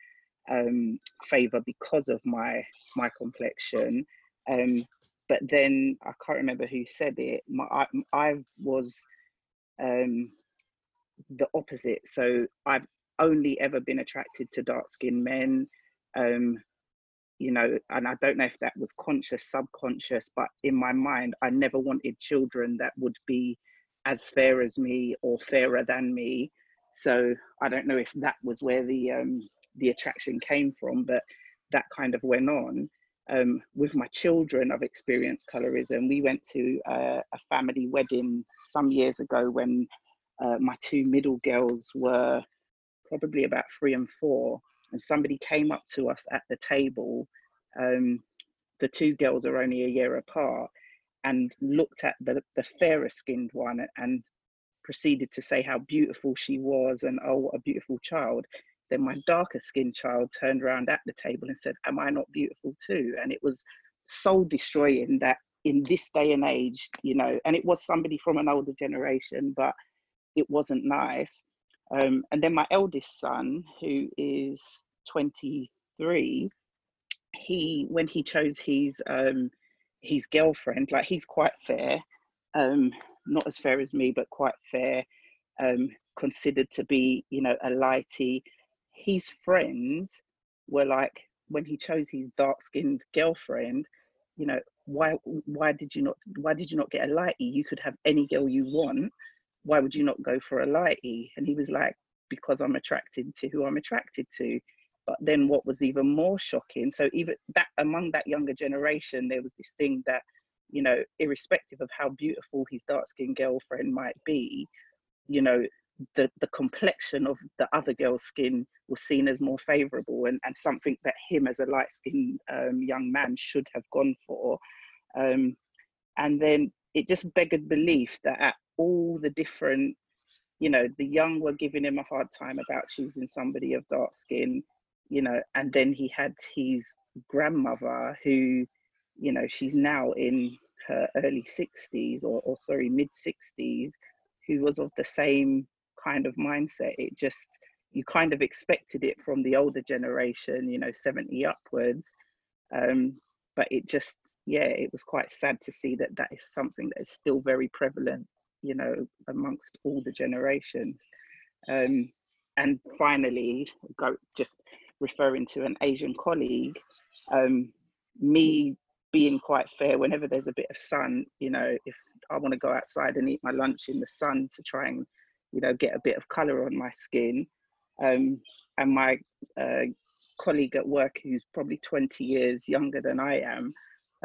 um, favor because of my my complexion. Um, but then I can't remember who said it. My, I, I was um, the opposite. So I've only ever been attracted to dark skinned men. Um, you know, and I don't know if that was conscious, subconscious, but in my mind, I never wanted children that would be as fair as me or fairer than me. So I don't know if that was where the um, the attraction came from, but that kind of went on. Um, with my children, I've experienced colorism. We went to uh, a family wedding some years ago when uh, my two middle girls were probably about three and four, and somebody came up to us at the table. Um, the two girls are only a year apart, and looked at the, the fairer skinned one and proceeded to say how beautiful she was and oh what a beautiful child then my darker skinned child turned around at the table and said am i not beautiful too and it was soul destroying that in this day and age you know and it was somebody from an older generation but it wasn't nice um, and then my eldest son who is 23 he when he chose his um, his girlfriend, like he's quite fair, um, not as fair as me, but quite fair, um, considered to be, you know, a lighty. His friends were like, when he chose his dark-skinned girlfriend, you know, why why did you not why did you not get a lighty? You could have any girl you want. Why would you not go for a lighty? And he was like, because I'm attracted to who I'm attracted to. But then what was even more shocking, so even that among that younger generation, there was this thing that, you know, irrespective of how beautiful his dark skinned girlfriend might be, you know, the, the complexion of the other girl's skin was seen as more favorable and, and something that him as a light skinned um, young man should have gone for. Um, and then it just begged belief that at all the different, you know, the young were giving him a hard time about choosing somebody of dark skin you know, and then he had his grandmother who, you know, she's now in her early 60s or, or sorry, mid 60s, who was of the same kind of mindset. It just, you kind of expected it from the older generation, you know, 70 upwards. Um, but it just, yeah, it was quite sad to see that that is something that is still very prevalent, you know, amongst all the generations. Um, and finally, go just referring to an Asian colleague, um, me being quite fair, whenever there's a bit of sun, you know, if I want to go outside and eat my lunch in the sun to try and, you know, get a bit of color on my skin. Um, and my uh, colleague at work, who's probably 20 years younger than I am,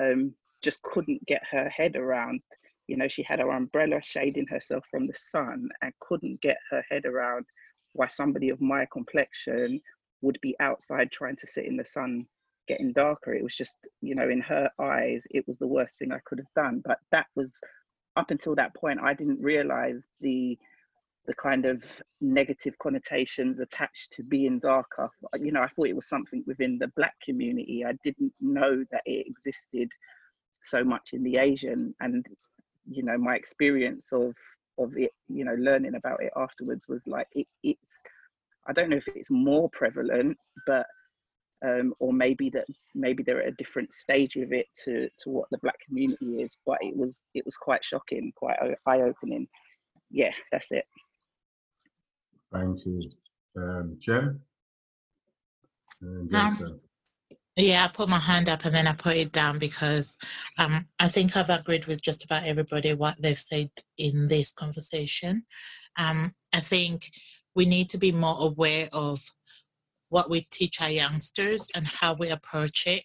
um, just couldn't get her head around. You know, she had her umbrella shading herself from the sun and couldn't get her head around why somebody of my complexion would be outside trying to sit in the sun getting darker. It was just you know in her eyes it was the worst thing i could have done. But that was up until that point i didn't realize the the kind of negative connotations attached to being darker. You know i thought it was something within the black community. I didn't know that it existed so much in the asian. And you know my experience of of it you know learning about it afterwards was like it, it's I don't know if it's more prevalent, but um, or maybe that maybe they're at a different stage of it to to what the black community is. But it was it was quite shocking, quite eye opening. Yeah, that's it. Thank you, um, Jem. Um, yeah, I put my hand up and then I put it down because um, I think I've agreed with just about everybody what they've said in this conversation. Um, I think we need to be more aware of what we teach our youngsters and how we approach it.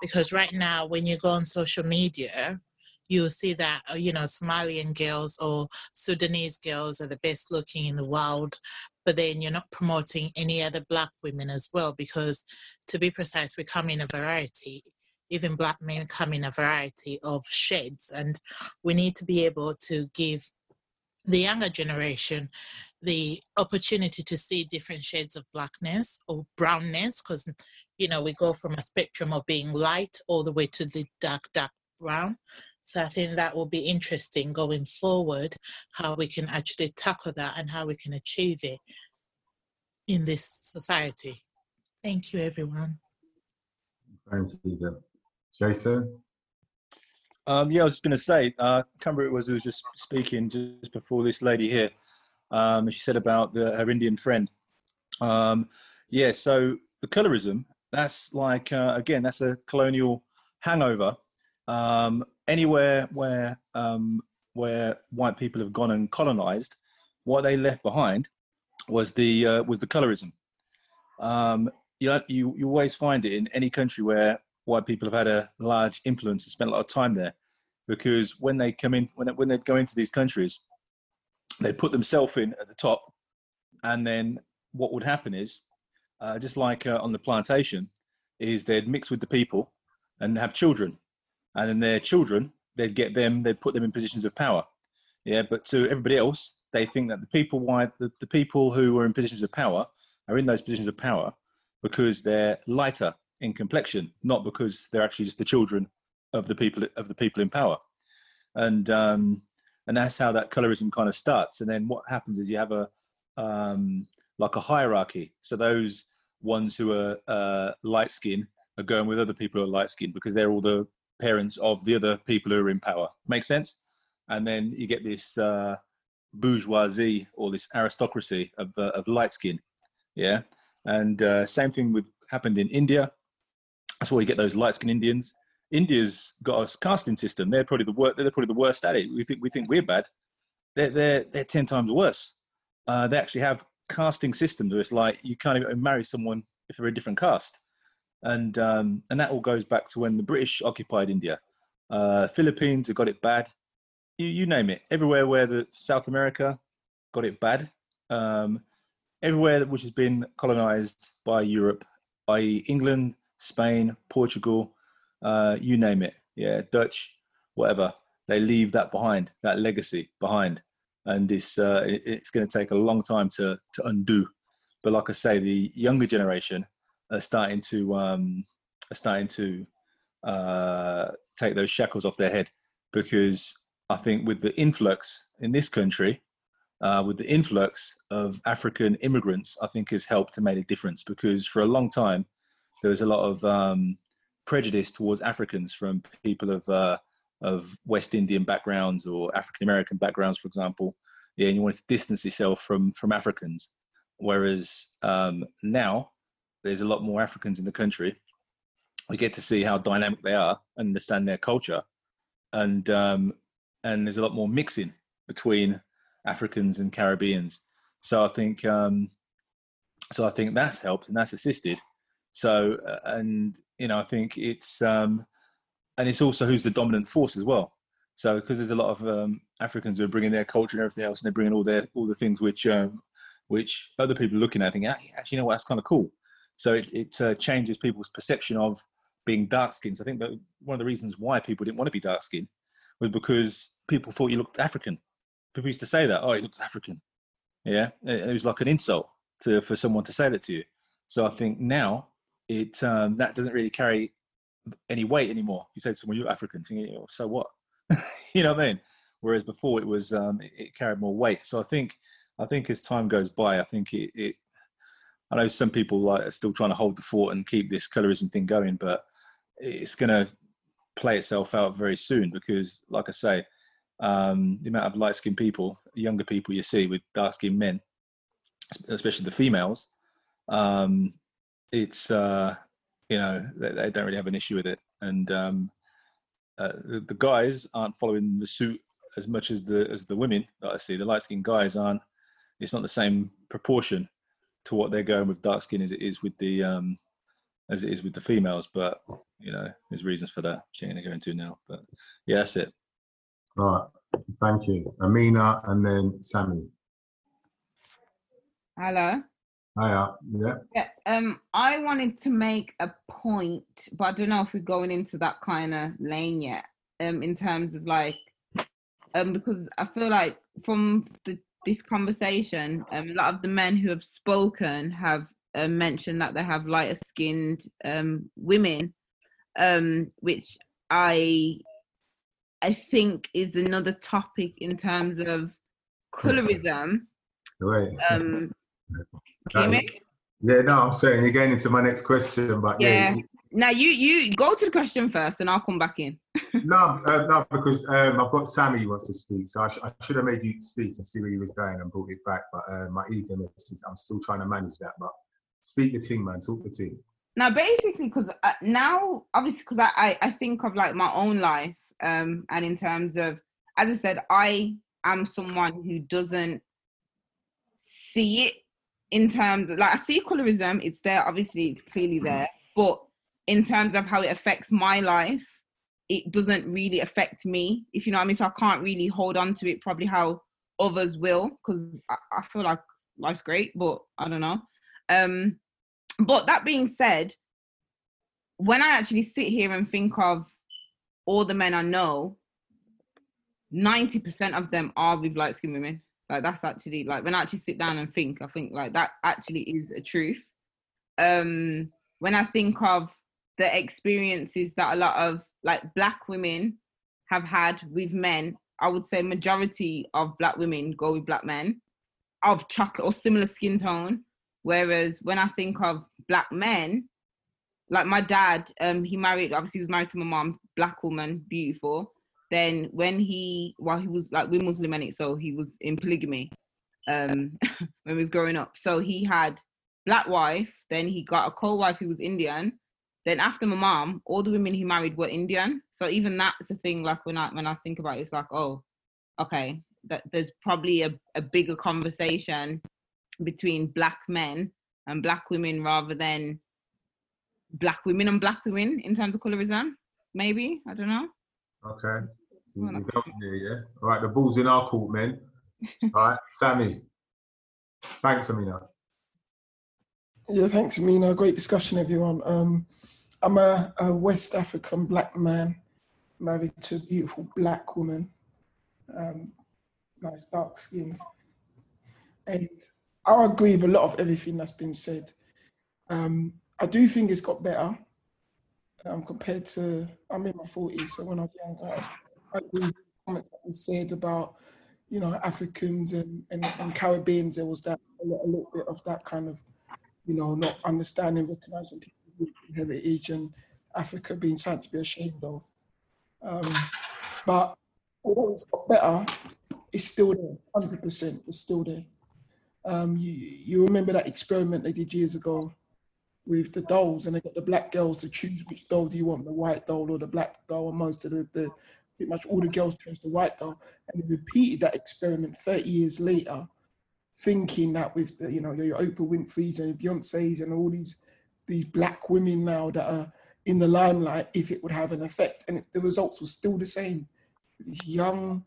Because right now, when you go on social media, you'll see that, uh, you know, Somalian girls or Sudanese girls are the best looking in the world. But then you're not promoting any other black women as well, because to be precise, we come in a variety. Even black men come in a variety of shades, and we need to be able to give the younger generation the opportunity to see different shades of blackness or brownness because you know we go from a spectrum of being light all the way to the dark dark brown so i think that will be interesting going forward how we can actually tackle that and how we can achieve it in this society thank you everyone Thank you, Jason. Um, yeah, I was just going to say, uh, Cumbria was who was just speaking just before this lady here. Um, she said about the, her Indian friend. Um, yeah, so the colorism, that's like, uh, again, that's a colonial hangover. Um, anywhere where, um, where white people have gone and colonized, what they left behind was the, uh, was the colorism. Um, you, you, you always find it in any country where white people have had a large influence and spent a lot of time there because when they come in when, when they go into these countries they put themselves in at the top and then what would happen is uh, just like uh, on the plantation is they'd mix with the people and have children and then their children they'd get them they'd put them in positions of power yeah but to everybody else they think that the people why the, the people who are in positions of power are in those positions of power because they're lighter in complexion, not because they're actually just the children of the people of the people in power. And um, and that's how that colorism kind of starts. And then what happens is you have a um, like a hierarchy. So those ones who are uh, light skinned are going with other people who are light skinned because they're all the parents of the other people who are in power. Make sense? And then you get this uh, bourgeoisie or this aristocracy of, uh, of light skin. Yeah. And uh, same thing with happened in India. That's why you get those light skin Indians. India's got a casting system. They're probably the worst. They're probably the worst at it. We think we think we're bad. They're they're they're ten times worse. Uh, they actually have casting systems where it's like you can't even marry someone if they're a different caste, and um, and that all goes back to when the British occupied India. Uh, Philippines have got it bad. You you name it. Everywhere where the South America got it bad. Um, everywhere which has been colonized by Europe, i.e., England, Spain, Portugal, uh, you name it. Yeah, Dutch, whatever. They leave that behind, that legacy behind, and it's uh, it's going to take a long time to to undo. But like I say, the younger generation are starting to um, are starting to uh, take those shackles off their head because I think with the influx in this country, uh, with the influx of African immigrants, I think has helped to make a difference because for a long time there was a lot of um, prejudice towards Africans from people of uh, of West Indian backgrounds or African American backgrounds, for example. Yeah, and you wanted to distance yourself from from Africans. Whereas um, now there's a lot more Africans in the country. We get to see how dynamic they are, understand their culture, and um, and there's a lot more mixing between Africans and Caribbeans. So I think um, so I think that's helped and that's assisted. So, uh, and you know, I think it's um, and it's also who's the dominant force as well. So, because there's a lot of um, Africans who are bringing their culture and everything else, and they're bringing all their all the things which um, which other people are looking at, thinking, actually, you know what, that's kind of cool. So it, it uh, changes people's perception of being dark skinned. So I think that one of the reasons why people didn't want to be dark skinned was because people thought you looked African. People used to say that, oh, he looks African. Yeah, it, it was like an insult to for someone to say that to you. So I think now it um, that doesn't really carry any weight anymore. You say to someone, "You're African," thinking, oh, "So what?" you know what I mean? Whereas before it was um, it, carried more weight. So I think I think as time goes by, I think it. it I know some people are still trying to hold the fort and keep this colorism thing going, but it's going to play itself out very soon because, like I say, um, the amount of light-skinned people, younger people you see with dark-skinned men, especially the females, um, it's uh, you know they, they, don't really have an issue with it, and um, uh, the, the, guys aren't following the suit as much as the as the women that I see. The light skinned guys aren't. It's not the same proportion to what they're going with dark skin as it is with the um, as it is with the females. But you know, there's reasons for that, which I'm going to go into now. But yeah, that's it. All right, thank you, Amina, and then Sammy. Hello. Hiya. Yeah. Yeah. Um, I wanted to make a point, but I don't know if we're going into that kind of lane yet. Um, in terms of like um, because I feel like from the, this conversation, um, a lot of the men who have spoken have uh, mentioned that they have lighter skinned um, women, um, which I I think is another topic in terms of colorism. Right. Um, That- can you hear me? yeah, no, I'm saying you're getting into my next question, but yeah, yeah. Now you you go to the question first, and I'll come back in. no, uh, no, because um, I've got Sammy who wants to speak, so I, sh- I should have made you speak and see where you was going and brought it back, but uh, my eagerness is I'm still trying to manage that. But speak your team, man. Talk the team. Now, basically, because uh, now, obviously, because I, I I think of like my own life, um, and in terms of, as I said, I am someone who doesn't see it in terms of like I see colorism. It's there, obviously, it's clearly there, but in terms of how it affects my life, it doesn't really affect me. If you know what I mean, so I can't really hold on to it probably how others will, because I, I feel like life's great, but I don't know. Um, but that being said, when I actually sit here and think of all the men I know, 90% of them are with light skinned women. Like that's actually like when I actually sit down and think, I think like that actually is a truth. Um when I think of the experiences that a lot of like black women have had with men, I would say majority of black women go with black men of chocolate or similar skin tone. Whereas when I think of black men, like my dad, um, he married obviously he was married to my mom, black woman, beautiful. Then when he well he was like we're Muslim and it, so he was in polygamy um when he was growing up. So he had black wife, then he got a co-wife who was Indian. Then after my mom, all the women he married were Indian. So even that's a thing like when I when I think about it, it's like, oh, okay, that there's probably a, a bigger conversation between black men and black women rather than black women and black women in terms of colorism. Maybe I don't know. Okay. So you got me yeah. All right, the ball's in our court, man. All right, Sammy. Thanks, Amina. Yeah, thanks, Amina. Great discussion, everyone. Um, I'm a, a West African black man married to a beautiful black woman, um, nice dark skin. And I agree with a lot of everything that's been said. Um, I do think it's got better um, compared to, I'm in my 40s, so when I was younger, I, agree with comments that was said about, you know, Africans and, and, and Caribbeans, there was that, a, li- a little bit of that kind of, you know, not understanding, recognizing people's heritage and Africa being something to be ashamed of. Um, but although it's got better, it's still there, 100%, it's still there. Um, you, you remember that experiment they did years ago with the dolls, and they got the black girls to choose which doll do you want, the white doll or the black doll, and most of the, the pretty much all the girls chose the white doll, and they repeated that experiment 30 years later, thinking that with the, you know your Oprah Winfrey's and Beyonce's and all these these black women now that are in the limelight, if it would have an effect, and the results were still the same. These young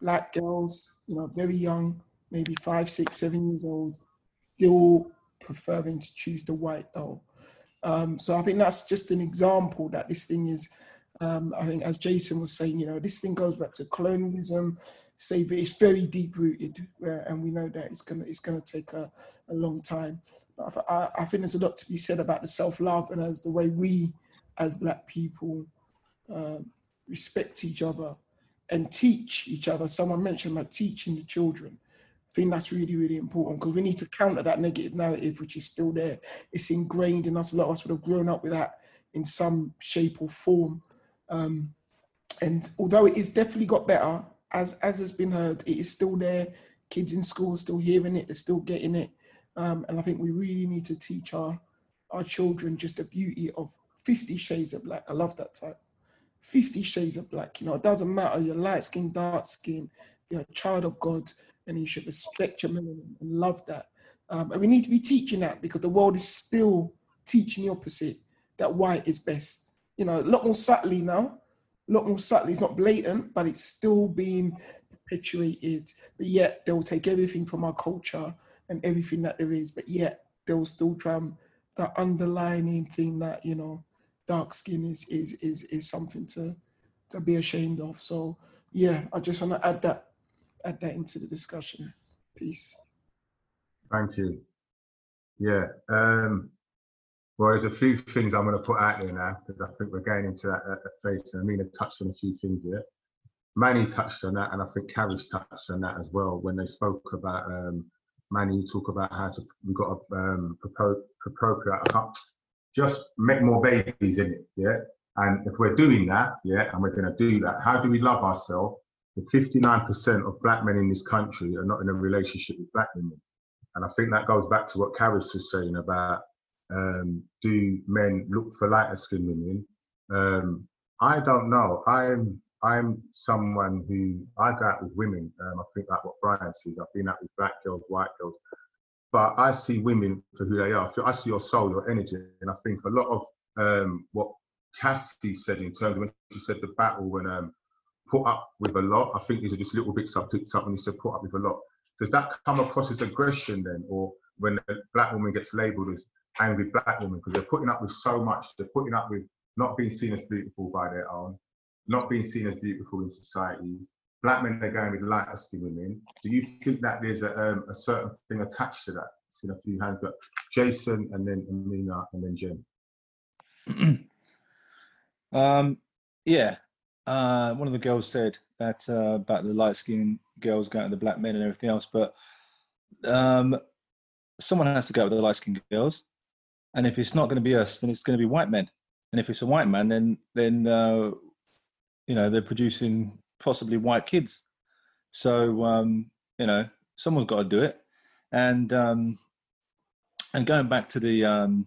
black girls, you know, very young, maybe five, six, seven years old, still preferring to choose the white doll. Um, so I think that's just an example that this thing is. Um, I think, as Jason was saying, you know, this thing goes back to colonialism. Slavery it's very deep rooted, uh, and we know that it's gonna it's gonna take a, a long time. I, I, think there's a lot to be said about the self love and as the way we, as Black people, uh, respect each other and teach each other. Someone mentioned about teaching the children. I think that's really, really important because we need to counter that negative narrative, which is still there. It's ingrained in us. A lot of us would have grown up with that in some shape or form. Um, and although it is definitely got better, as as has been heard, it is still there. Kids in school are still hearing it, they're still getting it. Um, and I think we really need to teach our our children just the beauty of Fifty Shades of Black. I love that title. Fifty Shades of Black. You know, it doesn't matter. You're light skin, dark skin. You're a child of God, and you should respect your melanin and love that. Um, and we need to be teaching that because the world is still teaching the opposite. That white is best. You know, a lot more subtly now. A lot more subtly. It's not blatant, but it's still being perpetuated. But yet they'll take everything from our culture and everything that there is. But yet they'll still try and that underlining thing that you know dark skin is is is is something to to be ashamed of. So yeah, I just want to add that add that into the discussion. Peace. Thank you. Yeah. Um, well, there's a few things I'm going to put out there now because I think we're going into that, that, phase. And Amina touched on a few things here. Manny touched on that, and I think Carrish touched on that as well when they spoke about um, Manny. You talk about how to we've got to um, appropriate. Just make more babies in it, yeah. And if we're doing that, yeah, and we're going to do that, how do we love ourselves? The 59% of black men in this country are not in a relationship with black women. And I think that goes back to what Karis was saying about um, do men look for lighter skinned women? Um, I don't know. I'm I'm someone who I go out with women. Um, I think like what Brian says. I've been out with black girls, white girls, but I see women for who they are. I see your soul, your energy, and I think a lot of um, what Cassie said in terms of when she said the battle when um, put up with a lot. I think these are just little bits I picked up when you said put up with a lot. Does that come across as aggression then, or when a black woman gets labelled as angry black woman because they're putting up with so much? They're putting up with not being seen as beautiful by their own, not being seen as beautiful in society. Black men are going with lighter skinned women. Do you think that there's a, um, a certain thing attached to that? It's in a few hands, but Jason and then Amina and then Jen. um, yeah, uh, one of the girls said that uh, about the light skinned girls going to the black men and everything else, but um, someone has to go with the light skinned girls, and if it's not going to be us, then it's going to be white men, and if it's a white man, then then uh, you know they're producing possibly white kids, so um, you know someone's got to do it, and um, and going back to the um,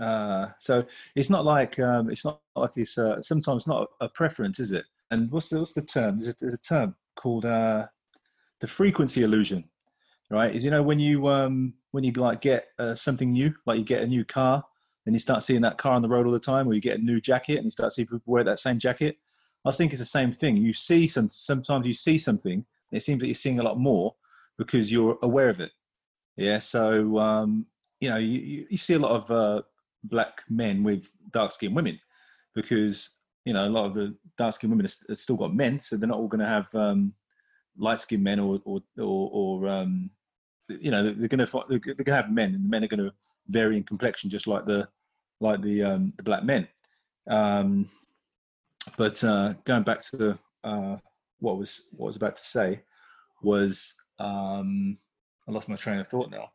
uh, so it's not like um, it's not like it's uh, sometimes not a preference, is it? And what's the what's the term? There's a, there's a term called uh, the frequency illusion, right? Is you know when you um, when you like get uh, something new, like you get a new car, and you start seeing that car on the road all the time, or you get a new jacket and you start seeing people wear that same jacket. I think it's the same thing. You see some sometimes you see something, it seems that you're seeing a lot more because you're aware of it. Yeah, so um, you know you, you see a lot of uh, black men with dark skinned women because you know a lot of the dark skinned women have still got men so they're not all going to have um, light skinned men or or or, or um, you know they're going to they're going to have men and the men are going to vary in complexion just like the like the um, the black men um, but uh, going back to uh, what was what I was about to say was um, I lost my train of thought now.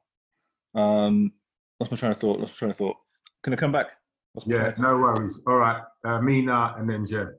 Um, lost my train of thought. Lost my train of thought. Can I come back? Yeah, no worries. All right, uh, Mina and then Jen.